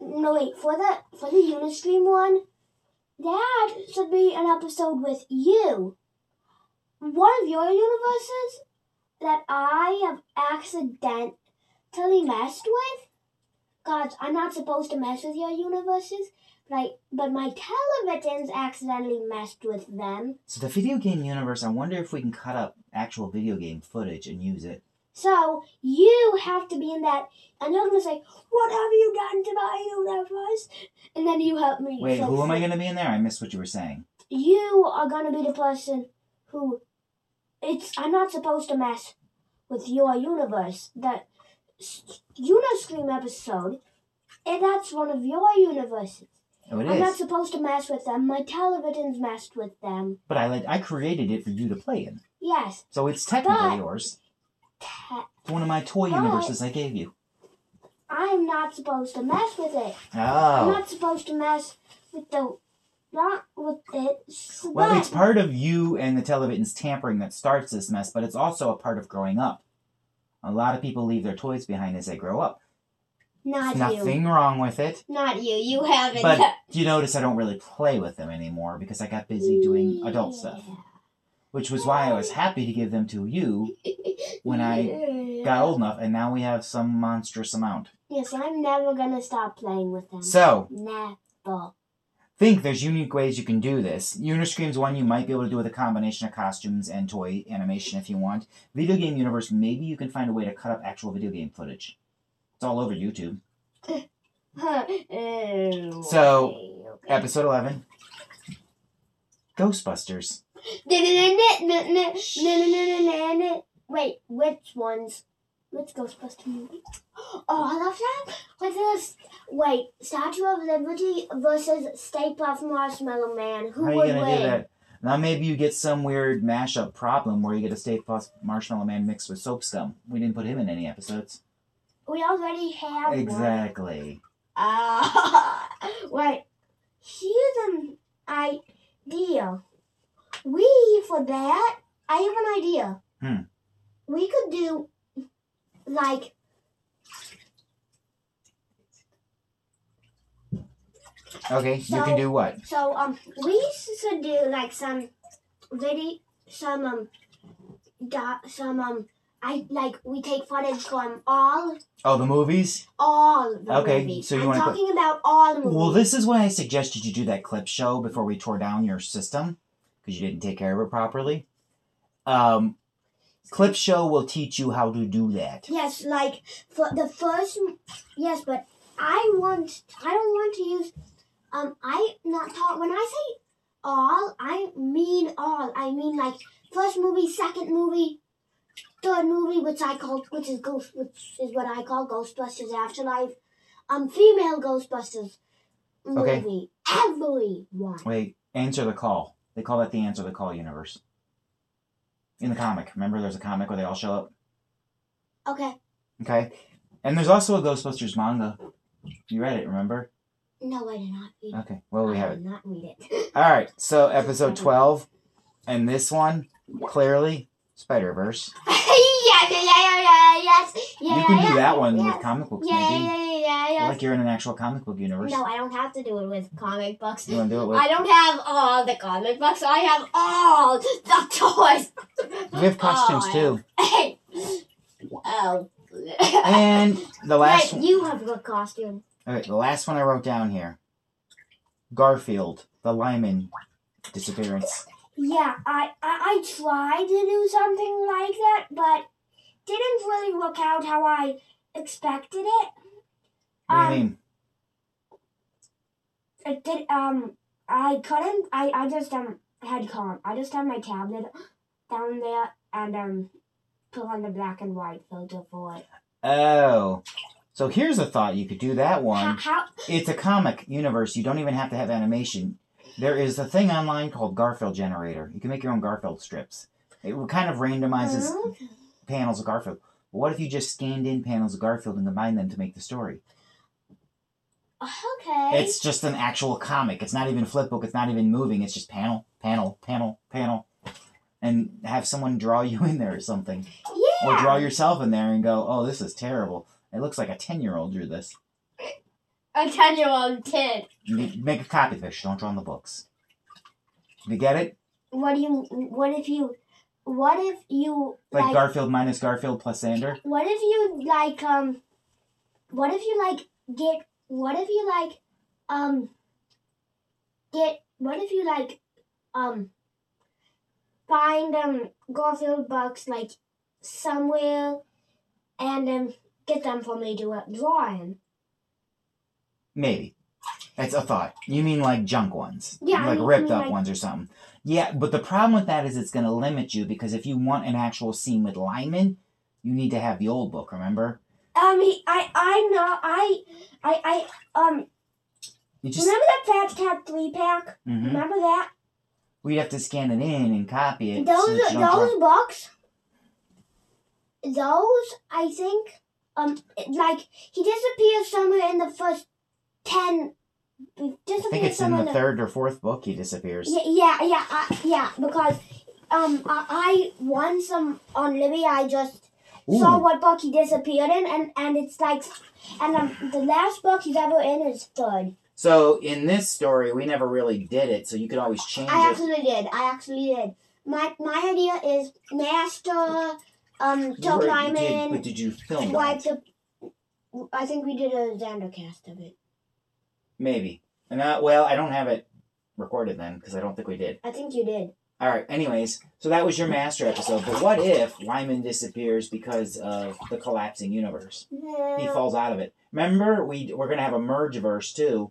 No, wait, for the, for the Uniscream one, that should be an episode with you. one of your universes that I have accidentally messed with. Gods, I'm not supposed to mess with your universes, but I, but my televisions accidentally messed with them. So the video game universe, I wonder if we can cut up actual video game footage and use it. So you have to be in that, and you're gonna say, "What have you done to my universe?" And then you help me. Wait, fix who am I going to be in there? I missed what you were saying. You are gonna be the person who. It's. I'm not supposed to mess with your universe. That Uniscream episode, and that's one of your universes. Oh, it I'm not supposed to mess with them. My televisions messed with them. But I let I created it for you to play in. Yes. So it's technically But- yours. Te- It's one of my toy But- universes I gave you. I'm not supposed to mess with it. Oh. I'm not supposed to mess with the not with it. Well, it's part of you and the television's tampering that starts this mess, but it's also a part of growing up. A lot of people leave their toys behind as they grow up. Not you. Nothing wrong with it. Not you. You haven't. But do you notice I don't really play with them anymore because I got busy doing adult stuff. Which was why I was happy to give them to you when I [LAUGHS] got old enough, and now we have some monstrous amount. Yes, I'm never gonna stop playing with them. So, Never. think there's unique ways you can do this. Uniscream's one you might be able to do with a combination of costumes and toy animation if you want. Video game universe, maybe you can find a way to cut up actual video game footage. It's all over YouTube. [LAUGHS] So, oh, Episode 11 Ghostbusters. [LAUGHS] Wait, which ones? Which Ghostbuster movie? Oh, I love that. What's this? Wait, Statue of Liberty versus Stay Puft Marshmallow Man. Who How are you would going to win? do that? Now, maybe you get some weird mashup problem where you get a Stay Puft Marshmallow Man mixed with Soap Scum. We didn't put him in any episodes. We already have one. Exactly. [LAUGHS] Ah, wait. Here's an idea. We, for that, I have an idea. Hmm. We could do, like, Okay, you can do what? so, um, we should do, like, some video, some, um, do, some, um, I, like, we take footage from all, Oh, the movies? all the Okay, movies. so you wanna put- talking about all the movies. Well, this is why I suggested you do that clip show before we tore down your system because you didn't take care of it properly. Um, clip show will teach you how to do that. Yes, like for the first. Yes, but I want. I don't want to use. Um, I not talk when I say all. I mean all. I mean like first movie, second movie, third movie, which I call which is ghost, which is what I call Ghostbusters Afterlife. Um, female Ghostbusters Okay. movie. Every one. Wait, answer the call. They call that the answer the call universe. In the comic, remember there's a comic where they all show up. Okay. Okay, and there's also a Ghostbusters manga. You read it, remember? No, I did not read. Okay, well we I have it. did not read it. All right, so episode [LAUGHS] twelve, and this one clearly Spider Verse. [LAUGHS] yeah, yeah, yeah, yeah, yeah, yes. Yeah, you can yeah, do that one yes. with comic books, Yeah, yeah, maybe. yeah, yeah, yeah. Like you're in an actual comic book universe. No, I don't have to do it with comic books. You want to do it with? I don't have all the comic books. I have all the [LAUGHS] toys. We have costumes Oh, too. [LAUGHS] Oh. And the last Wait, one. you have a costume. Okay, the last one I wrote down here. Garfield, the Lyman disappearance. Yeah, I, I I tried to do something like that, but didn't really work out how I expected it. What do Um, you mean? It did. Um, I couldn't. I I just um had com. I just had my tablet down there and um put on the black and white filter for it. Oh. So here's a thought you could do that one. How, how It's a comic universe. You don't even have to have animation. There is a thing online called Garfield Generator. You can make your own Garfield strips. It kind of randomizes Hmm? panels of Garfield. But what if you just scanned in panels of Garfield and combined them to make the story? Okay. It's just an actual comic. It's not even flip book. It's not even moving. It's just panel, panel, panel, panel. And have someone draw you in there or something. yeah. Or draw yourself in there and go, oh, this is terrible. It looks like a 10 year old drew this. A ten-year-old kid. You Make a copy of this. Don't draw in the books. You get it? What do you? What if you? what if you Like, like, Garfield minus Garfield plus Xander. what if you like um what if you like get what if you like um get what if you like um find um Garfield books like somewhere and um get them for me to uh, draw him. Maybe. That's a thought. You mean like junk ones? Yeah, I Like mean- ripped I mean, up like- ones or something. Yeah, but the problem with that is it's going to limit you because if you want an actual scene with Lyman, you need to have the old book, remember? Um, he, I, I know, I, I, I, um, You just. remember that Fat Cat three pack? Mhm. Remember that? We'd have to scan it in and copy it. Those, that those books, those, I think, um, like he disappears somewhere in the first ten. I think it's in the third or fourth book he disappears. Yeah, yeah, yeah, uh, yeah. Because um, I, I won some on Libby. I just saw what book he disappeared in, and and it's like, and um, the last book he's ever in is third. So in this story, we never really did it, so you could always change I it. actually did. I actually did. My my idea is Master, um, Toe were- you did, Climbing, but did you film the. I think we did a Xander cast of it. Maybe. And uh, well, I don't have it recorded then because I don't think we did. I think you did. All right. Anyways, so that was your master episode. But what if Lyman disappears because of the collapsing universe? He falls out of it. Remember, we we're gonna have a merge verse too,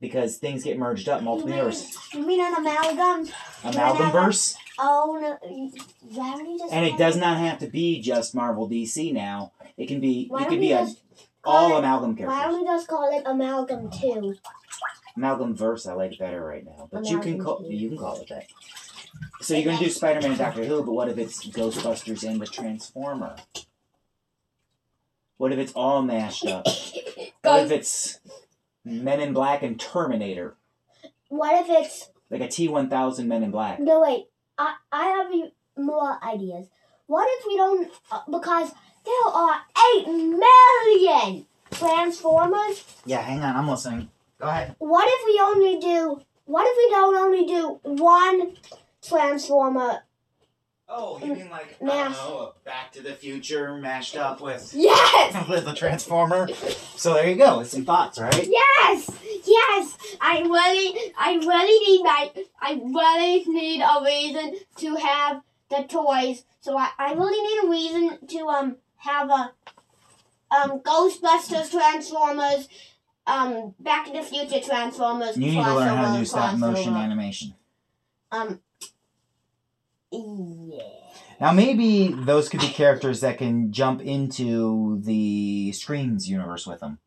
because things get merged up, multiple You universes. mean, you mean an amalgam? Amalgam verse, Oh no! And it does not have to be just Marvel DC now. It can be. Why it can be a, just call all it- amalgam Why don't we just call it amalgam two? Amalgam verse, I like better right now. But you can call two. you can call it that. So you're gonna do Spider Man and Doctor Who, but what if it's Ghostbusters and the Transformer? What if it's all mashed up? [COUGHS] What if it's Men in Black and Terminator? What if it's Like a T one thousand Men in Black. no wait? I I have more ideas. What if we don't? Uh, because there are eight million Transformers. Yeah, hang on, I'm listening. Go ahead. What if we only do? What if we don't only do one Transformer? Oh, you mean like I don't know, Back to the Future mashed up with [LAUGHS] Yes. [LAUGHS] with the Transformer? So there you go. With some thoughts, right? Yes, yes. I really, I really need my, I really need a reason to have the toys. So I, I really need a reason to um have a um Ghostbusters Transformers, um Back to the Future Transformers. You need to learn how to do stop motion animation. Um. Yeah. Now maybe those could be characters that can jump into the Screams universe with them.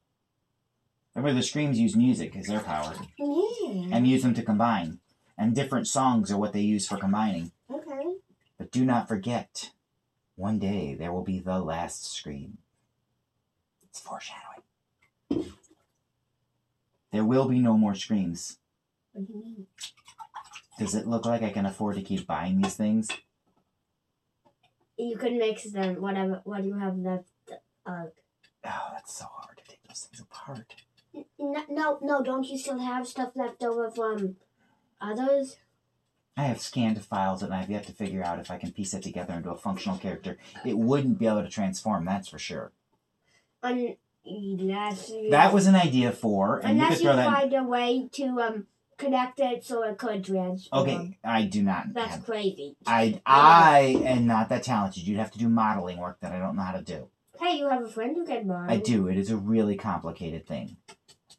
Remember the Screams use music as their power Yeah. and use them to combine. And different songs are what they use for combining. Okay. But do not forget, one day there will be the last Scream. It's foreshadowing. There will be no more Screams. What do you mean? Does it look like I can afford to keep buying these things? You can mix them. Whatever. What do you have left? Uh. Oh, that's so hard to take those things apart. No, no, no, don't you still have stuff left over from others? I have scanned files and I've yet to figure out if I can piece it together into a functional character. It wouldn't be able to transform, that's for sure. Un- unless you, That was an idea for, and you unless you that. find a way to um connect it so it could transform. Okay, I do not. That's Have, crazy. I I am not that talented. You'd have to do modeling work that I don't know how to do. Hey, you have a friend who can model. I do. It is a really complicated thing.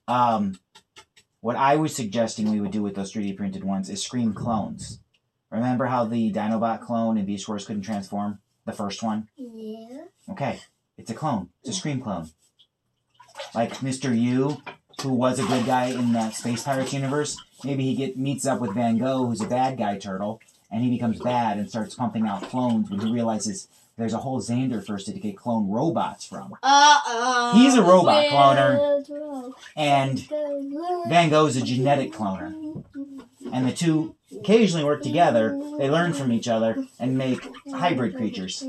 Um, what I was suggesting we would do with those 3D printed ones is scream clones. Remember how the Dinobot clone in Beast Wars couldn't transform? The first one? Yeah. Okay, it's a clone. It's a scream clone. Like Mr. U, who was a good guy in the Space Pirates universe, maybe he get meets up with Van Gogh, who's a bad guy turtle, and he becomes bad and starts pumping out clones when he realizes there's a whole Xanderverse to get clone robots from. Uh oh. He's a robot cloner. And Van Gogh's a genetic cloner. And the two occasionally work together. They learn from each other and make hybrid creatures.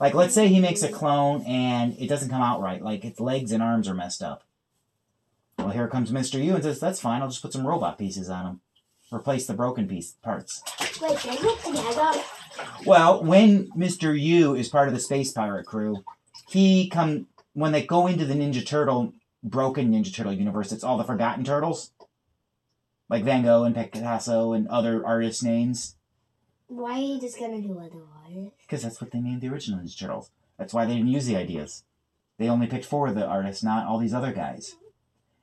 Like, let's say he makes a clone and it doesn't come out right. Like, its legs and arms are messed up. Well, here comes Mr. U and says, That's fine. I'll just put some robot pieces on him. replace the broken piece parts. Wait, they look together. Well, when Mr. U is part of the space pirate crew, he come when they go into the Ninja Turtle broken Ninja Turtle universe. It's all the forgotten turtles, like Van Gogh and Picasso and other artists' names, Why are you just gonna do other otherwise? because that's what they named the original Ninja Turtles. That's why they didn't use the ideas. They only picked four of the artists, not all these other guys.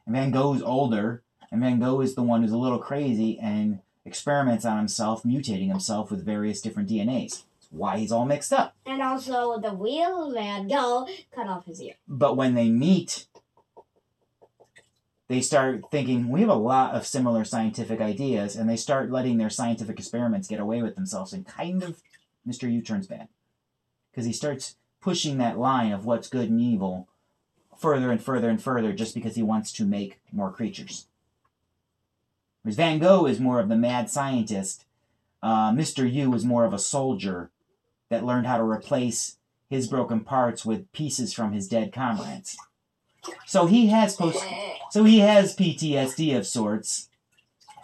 And Van Gogh's older, and Van Gogh is the one who's a little crazy and experiments on himself, mutating himself with various different DNAs. That's why he's all mixed up. And also the Van Gogh cut off his ear. but when they meet, they start thinking we have a lot of similar scientific ideas, and they start letting their scientific experiments get away with themselves, and kind of Mr. U turns bad because he starts pushing that line of what's good and evil further and further and further just because he wants to make more creatures. Whereas Van Gogh is more of the mad scientist, uh, Mr. U is more of a soldier that learned how to replace his broken parts with pieces from his dead comrades. So he has post so he has PTSD of sorts.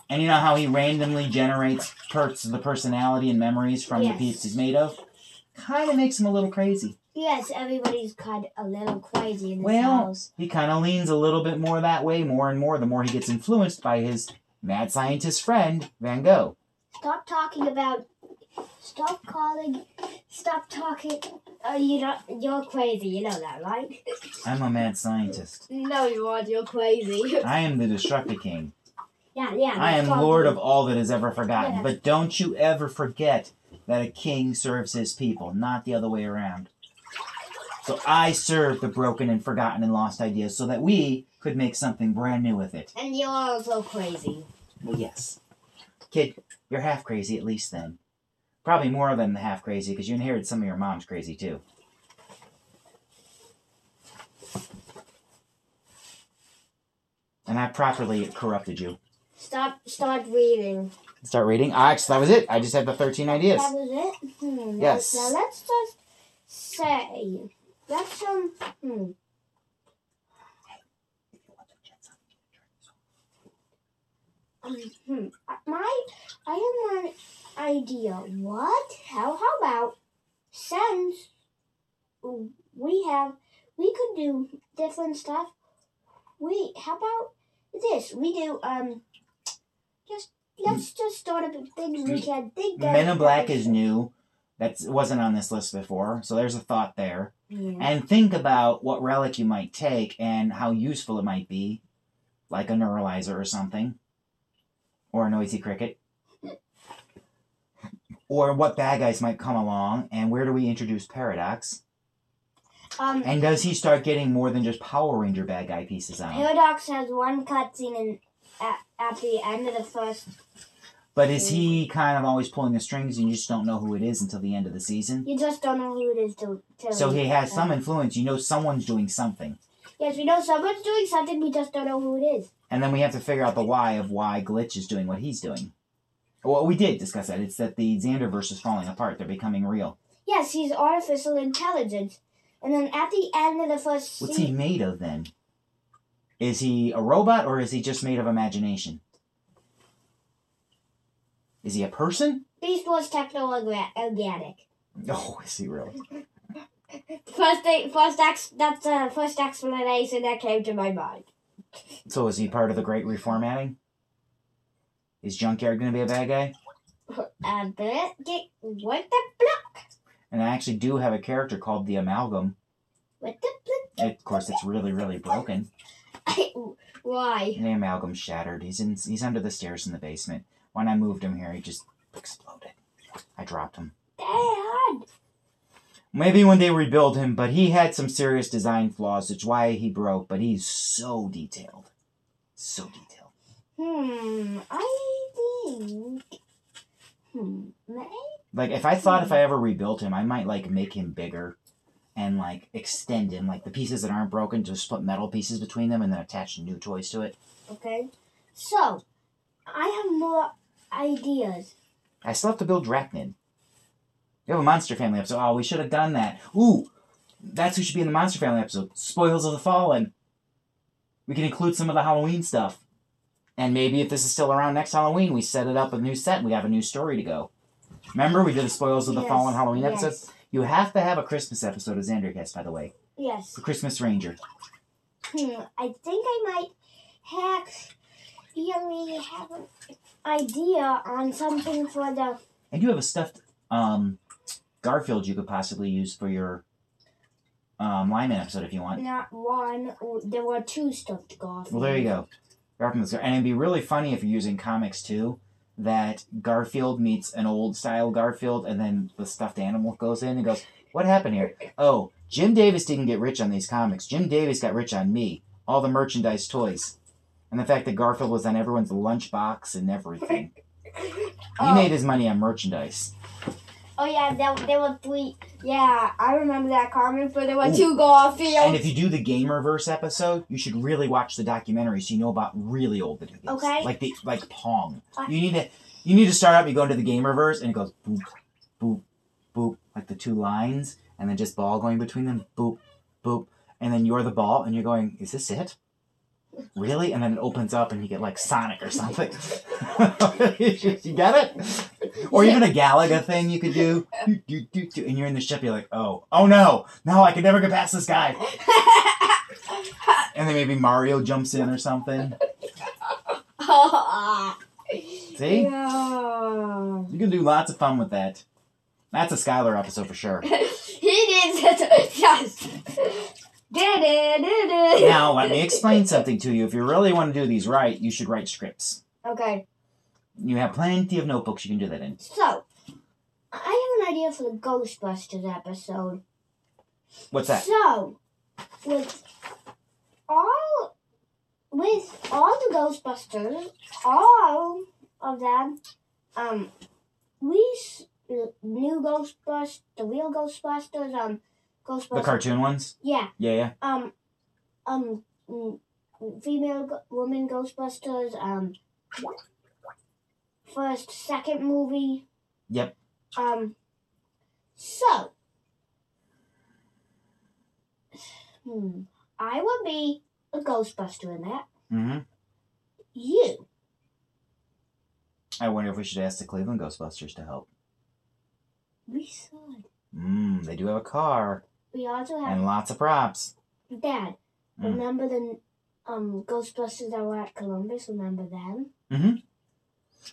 And you know how he randomly generates parts of the personality and memories from Yes. the piece he's made of? Kind of makes him a little crazy. Yes, everybody's kind of a little crazy in this Well, house. he kind of leans a little bit more that way, more and more, the more he gets influenced by his mad scientist friend, Van Gogh. Stop talking about. Stop calling. Stop talking. Uh, you don't. You're crazy. You know that, right? I'm a mad scientist. No, you aren't. You're crazy. [LAUGHS] I am the Destructive King. yeah, yeah. I am Lord of all that is ever forgotten. Yeah. But don't you ever forget that a king serves his people, not the other way around. So I serve the broken and forgotten and lost ideas so that we could make something brand new with it. And you're also crazy. Well, yes. Kid, you're half crazy at least then. Probably more than the half crazy because you inherited some of your mom's crazy too. And I properly corrupted you. Stop. Start reading. Start reading. Ah, actually, that was it. I just had the 13 ideas. That was it. Hmm, Yes. Now, now let's just say. Let's um. Hmm. Hmm. My, I have one idea. What? How? How about since we have, we could do different stuff. We how about this? We do um. Just let's just start up things we can think of. Men in Black is new. That wasn't on this list before, so there's a thought there. Yeah. And think about what relic you might take and how useful it might be, like a neuralizer or something, or a noisy cricket. Or what bad guys might come along, and where do we introduce Paradox? Um, And does he start getting more than just Power Ranger bad guy pieces on? Paradox has one cutscene in at, at the end of the first. But is he kind of always pulling the strings and you just don't know who it is until the end of the season? You just don't know who it is till. till So he has some influence. You know someone's doing something. Yes, we know someone's doing something. We just don't know who it is. And then we have to figure out the why of why Glitch is doing what he's doing. Well, we did discuss that. It's that the Xanderverse is falling apart. They're becoming real. Yes, he's artificial intelligence. And then at the end of the first What's he made of then? Is he a robot or is he just made of imagination? Is he a person? Beast was techno-organic. Oh, is he really? [LAUGHS] First, thing, first ex, that's the first explanation that came to my mind. So is he part of the Great Reformatting? Is Junkyard going to be a bad guy? And then, get what the block? And I actually do have a character called the Amalgam. What the block? Of course, it's really, really broken. [LAUGHS] Why? The amalgam shattered. He's in. He's under the stairs in the basement. When I moved him here, he just exploded. I dropped him. Dad! Maybe when they rebuild him, but he had some serious design flaws, which why he broke. But he's so detailed, so detailed. Hmm, I think. Hmm, may- Like if I thought if I ever rebuilt him, I might like make him bigger, and like extend him. Like the pieces that aren't broken, just put metal pieces between them, and then attach new toys to it. Okay. So, I have more ideas. I still have to build Drachnid. We have a Monster Family episode. Oh, we should have done that. Ooh, that's who should be in the Monster Family episode. Spoils of the Fallen. We can include some of the Halloween stuff. And maybe if this is still around next Halloween, we set it up a new set and we have a new story to go. Remember, we did the spoils of the Yes, Fallen Halloween yes. episode? You have to have a Christmas episode of Xandercast, by the way. Yes. The Christmas Ranger. Hmm, I think I might actually have an idea on something for the. And you have a stuffed um, Garfield you could possibly use for your um, Lyman episode if you want. Not one. There were two stuffed Garfield. Well, there you go. Garfield's and it'd be really funny if you're using comics too. That Garfield meets an old style Garfield, and then the stuffed animal goes in and goes, "What happened here? Oh, Jim Davis didn't get rich on these comics. Jim Davis got rich on me. All the merchandise, toys, and the fact that Garfield was on everyone's lunchbox and everything. [LAUGHS] He Oh. made his money on merchandise. Oh yeah, there, there were three. Yeah, I remember that comic, but there were Ooh. two Garfields. And if you do the Gamerverse episode, you should really watch the documentary so you know about really old video games. Okay. Like the like Pong. Uh, You need to you need to start up. You go into the Gamerverse and it goes boop, boop, boop, like the two lines, and then just ball going between them. Boop, boop, and then you're the ball, and you're going. Is this it? Really? And then it opens up, and you get like Sonic or something. [LAUGHS] you get it? Or even a Galaga thing you could do. Do, do, do, do, And you're in the ship. You're like, oh, oh no, no, I can never get past this guy. And then maybe Mario jumps in or something. [LAUGHS] See? Yeah. You can do lots of fun with that. That's a Skylar episode for sure. [LAUGHS] he did it. Yes. Did it, did it. Now, let me explain something to you. If you really want to do these right, you should write scripts. Okay, You have plenty of notebooks you can do that in. so I have an idea for the Ghostbusters episode. What's that? So, with all with all the Ghostbusters, all of them, um, we s- new Ghostbusters, the real Ghostbusters, um, Ghostbusters. The cartoon ones? Yeah, Yeah, yeah. um, um, mm, female woman Ghostbusters, um, first, second movie. Yep. Um, so, hmm, I would be a Ghostbuster in that. Mm-hmm. You, I wonder if we should ask the Cleveland Ghostbusters to help. we should. Mmm, they do have a car We also have and lots of props. Dad. Mm. Remember the um Ghostbusters that were at Columbus? Remember them?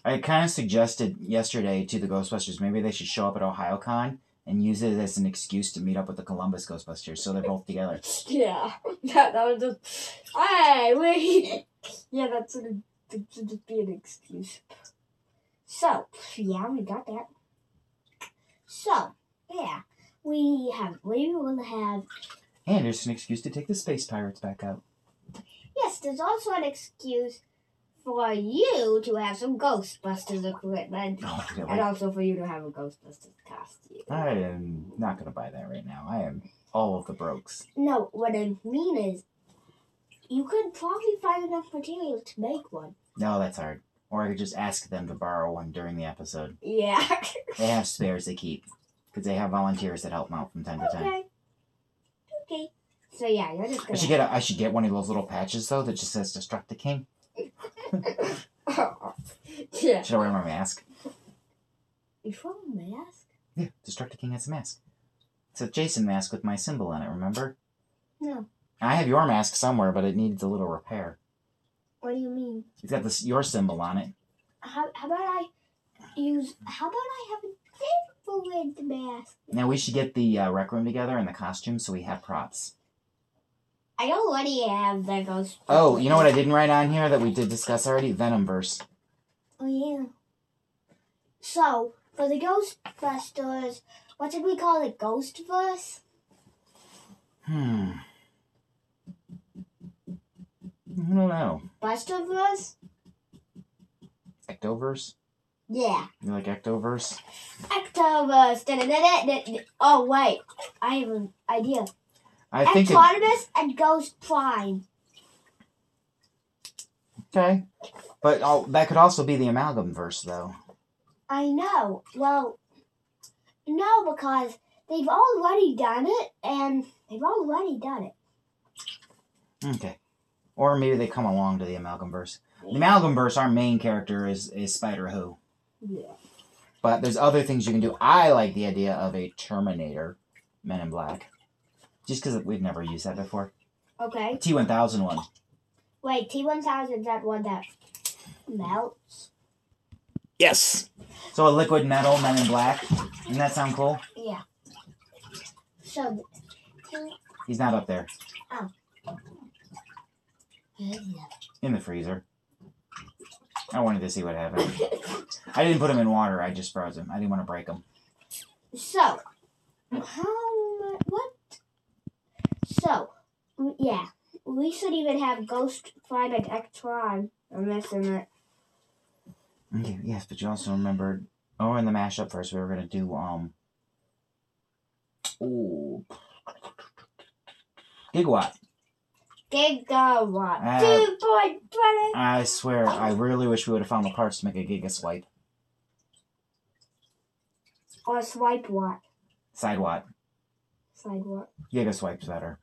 I kind of suggested yesterday to the Ghostbusters maybe they should show up at OhioCon and use it as an excuse to meet up with the Columbus Ghostbusters so they're both together. [LAUGHS] Yeah, that, that was just. Hey, wait. [LAUGHS] Yeah, that's gonna just be an excuse. So, yeah, we got that. So, yeah, we have. We will have. And there's an excuse to take the Space Pirates back out. Yes, there's also an excuse for you to have some Ghostbusters equipment, Oh, and also for you to have a Ghostbusters costume. I am not going to buy that right now. I am all of the brokes. No, what I mean is, you could probably find enough material to make one. No, that's hard. Or I could just ask them to borrow one during the episode. Yeah. [LAUGHS] They have spares they keep. Because they have volunteers that help them out from time to time. okay. Okay. So yeah, you're just I gonna. should get a, I should get one of those little patches though that just says "Destruct the King." [LAUGHS] yeah. Should I wear my mask? Before a mask? Yeah, Destruct the King has a mask. It's a Jason mask with my symbol on it. Remember? No. I have your mask somewhere, but it needs a little repair. What do you mean? It's got this your symbol on it. How, how about I use? How about I have a mask? Now we should get the uh, rec room together and the costumes so we have props. I already have the ghost. Oh, you know what I didn't write on here that we did discuss already? Venomverse. Oh yeah. So for the Ghostbusters, what did we call it? Ghostverse. Hmm. I don't know. Busterverse. Ectoverse? Yeah. You like Ectoverse? Ectoverse. Oh wait, I have an idea. I think Ectonomus and Ghost Prime. okay, but oh, that could also be the amalgam verse, though. I know. Well, no, because they've already done it, and they've already done it. Okay, or maybe they come along to the amalgam verse. The amalgam verse, our main character is is Spider Who. Yeah. But there's other things you can do. I like the idea of a Terminator Men in Black. Just because we've never used that before. Okay. T1000 one. Wait, T1000 is that one that melts? Yes. So a liquid metal Men in Black. Doesn't that sound cool? Yeah. So, He's not up there. T- In the freezer. I wanted to see what happened. I didn't put them in water. I just froze them. I didn't want to break them. So, how what? So, yeah, we should even have Ghost Planet X1. I'm missing it. Okay, yes, but you also remembered. Oh, in the mashup first, we were gonna do um. Ooh. Gigawatt. Gigawatt. Uh, Two point twenty. I swear, I really wish we would have found the parts to make a Giga Swipe. Or swipe what? Side watt. Side what? Giga Swipe's better.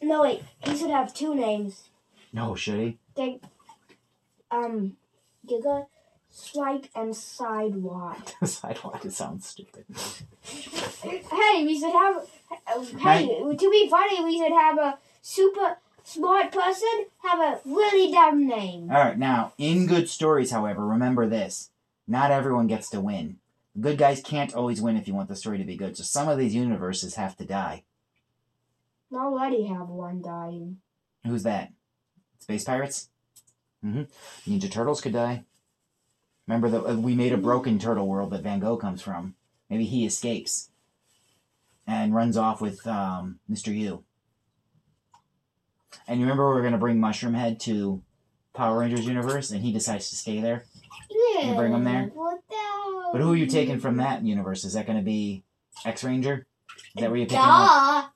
No wait, he should have two names. No, should he? Gig, um, Giga Swipe and Side Watt. [LAUGHS] Side watt. It sounds stupid. Hey, we should have. Hey, to be funny, we should have a super smart person have a really dumb name. All right, now in good stories, however, remember this: not everyone gets to win. Good guys can't always win if you want the story to be good. So some of these universes have to die. Already have one dying. Who's that? Space pirates. Mm-hmm. Ninja Turtles could die. Remember that uh, we made a broken turtle world that Van Gogh comes from. Maybe he escapes and runs off with um, Mr. U. And you remember we were going to bring Mushroom Head to Power Rangers universe, and he decides to stay there. Yeah. bring 'em there? But who are you taking from that universe? Is that going to be X Ranger? Is that where you pick him up?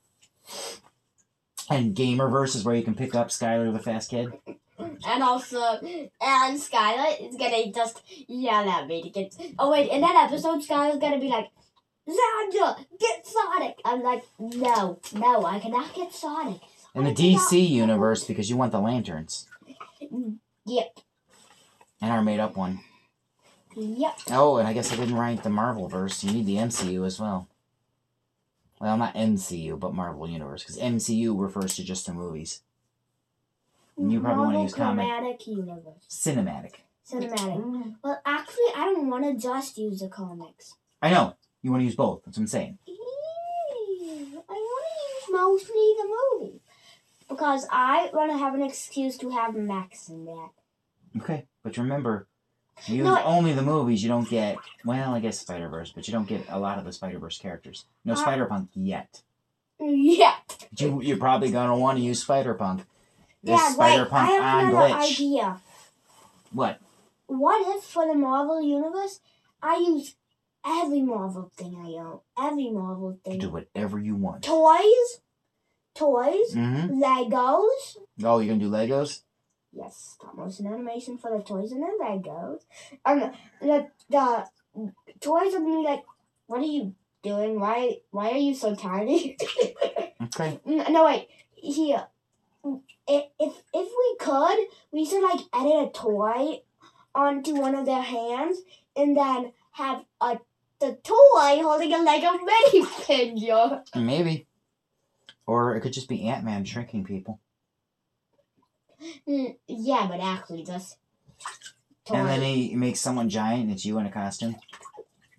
And Gamerverse is where you can pick up Skylar the Fast Kid. And also, and Skylar is gonna just yell at me to get. Oh wait, in that episode, Skylar's gonna be like, "Xander, get Sonic." I'm like, "No, no, I cannot get Sonic." In the DC universe, because you want the lanterns Yep, and our made up one. yep. Oh, and I guess I didn't write the Marvel verse. You need the MCU as well. Well, not MCU, but Marvel Universe, because MCU refers to just the movies. And you probably want to use comic Chromatic Universe, cinematic. cinematic. Well, actually, I don't want to just use the comics. I know you want to use both. That's what I'm saying. I want to use mostly the movie because I want to have an excuse to have Max in that. Okay, but remember, you use No, only the movies. You don't get well, I guess Spider Verse, but you don't get a lot of the Spider Verse characters. No Uh, Spider Punk yet. [LAUGHS] Yeah. But you, you're probably gonna want to use Spider Punk. This yeah, Spider Punk I have on another glitch. idea. What? What if for the Marvel Universe, I use every Marvel thing I own? Every Marvel thing. do whatever you want. Toys? Toys? Mm-hmm. Legos? Oh, you're gonna do Legos? Yes, stop motion animation for the toys and the Legos. Um, the, the toys are gonna be like, what are you doing? Why, why are you so tiny? [LAUGHS] Okay. No, wait. Here. If, if if we could, we should like edit a toy onto one of their hands and then have a the toy holding a Lego mini figure. Maybe. Or it could just be Ant Man shrinking people. Mm, yeah, but actually just toy. And then he makes someone giant and it's you in a costume.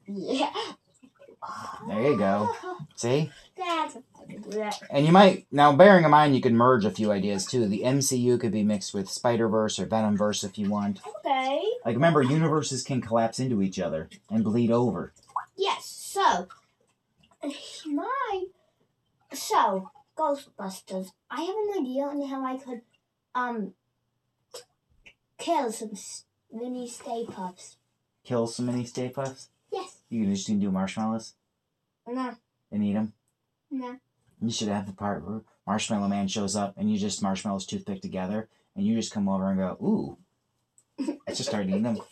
yeah. There you go. See? And you might now bearing in mind you could merge a few ideas too. The MCU could be mixed with Spider Verse or Venom Verse if you want. okay. Like remember, universes can collapse into each other and bleed over. Yes. So my so Ghostbusters. I have an idea on how I could um kill some mini Stay Puffs. Kill some mini Stay Puffs. You can just do marshmallows No. and eat them. No. You should have the part where Marshmallow Man shows up and you just marshmallows toothpick together and you just come over and go, ooh. I just started eating them. [LAUGHS]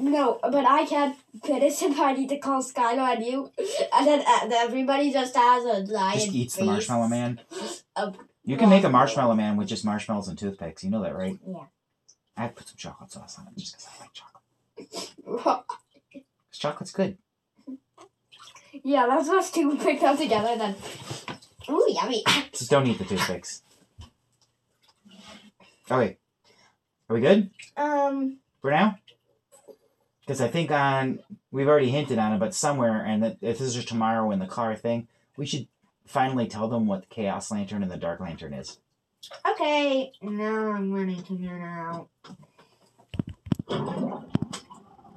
No, but I can't finish if I need to call Skylar on you, and then uh, everybody just has a giant Just eats the. Marshmallow Man. [LAUGHS] You can make a marshmallow man with just marshmallows and toothpicks. You know that, right? Yeah. I put some chocolate sauce on it just because I like chocolate. [LAUGHS] 'Cause chocolate's good. yeah, that's us two picked up together then. Ooh, yummy. Just don't eat the toothpicks. Okay. Are we good Um. for now? Because I think on we've already hinted on it, but somewhere, and that if this is tomorrow in the car thing, we should finally tell them what the Chaos Lantern and the Dark Lantern is. Okay, now I'm running to here now.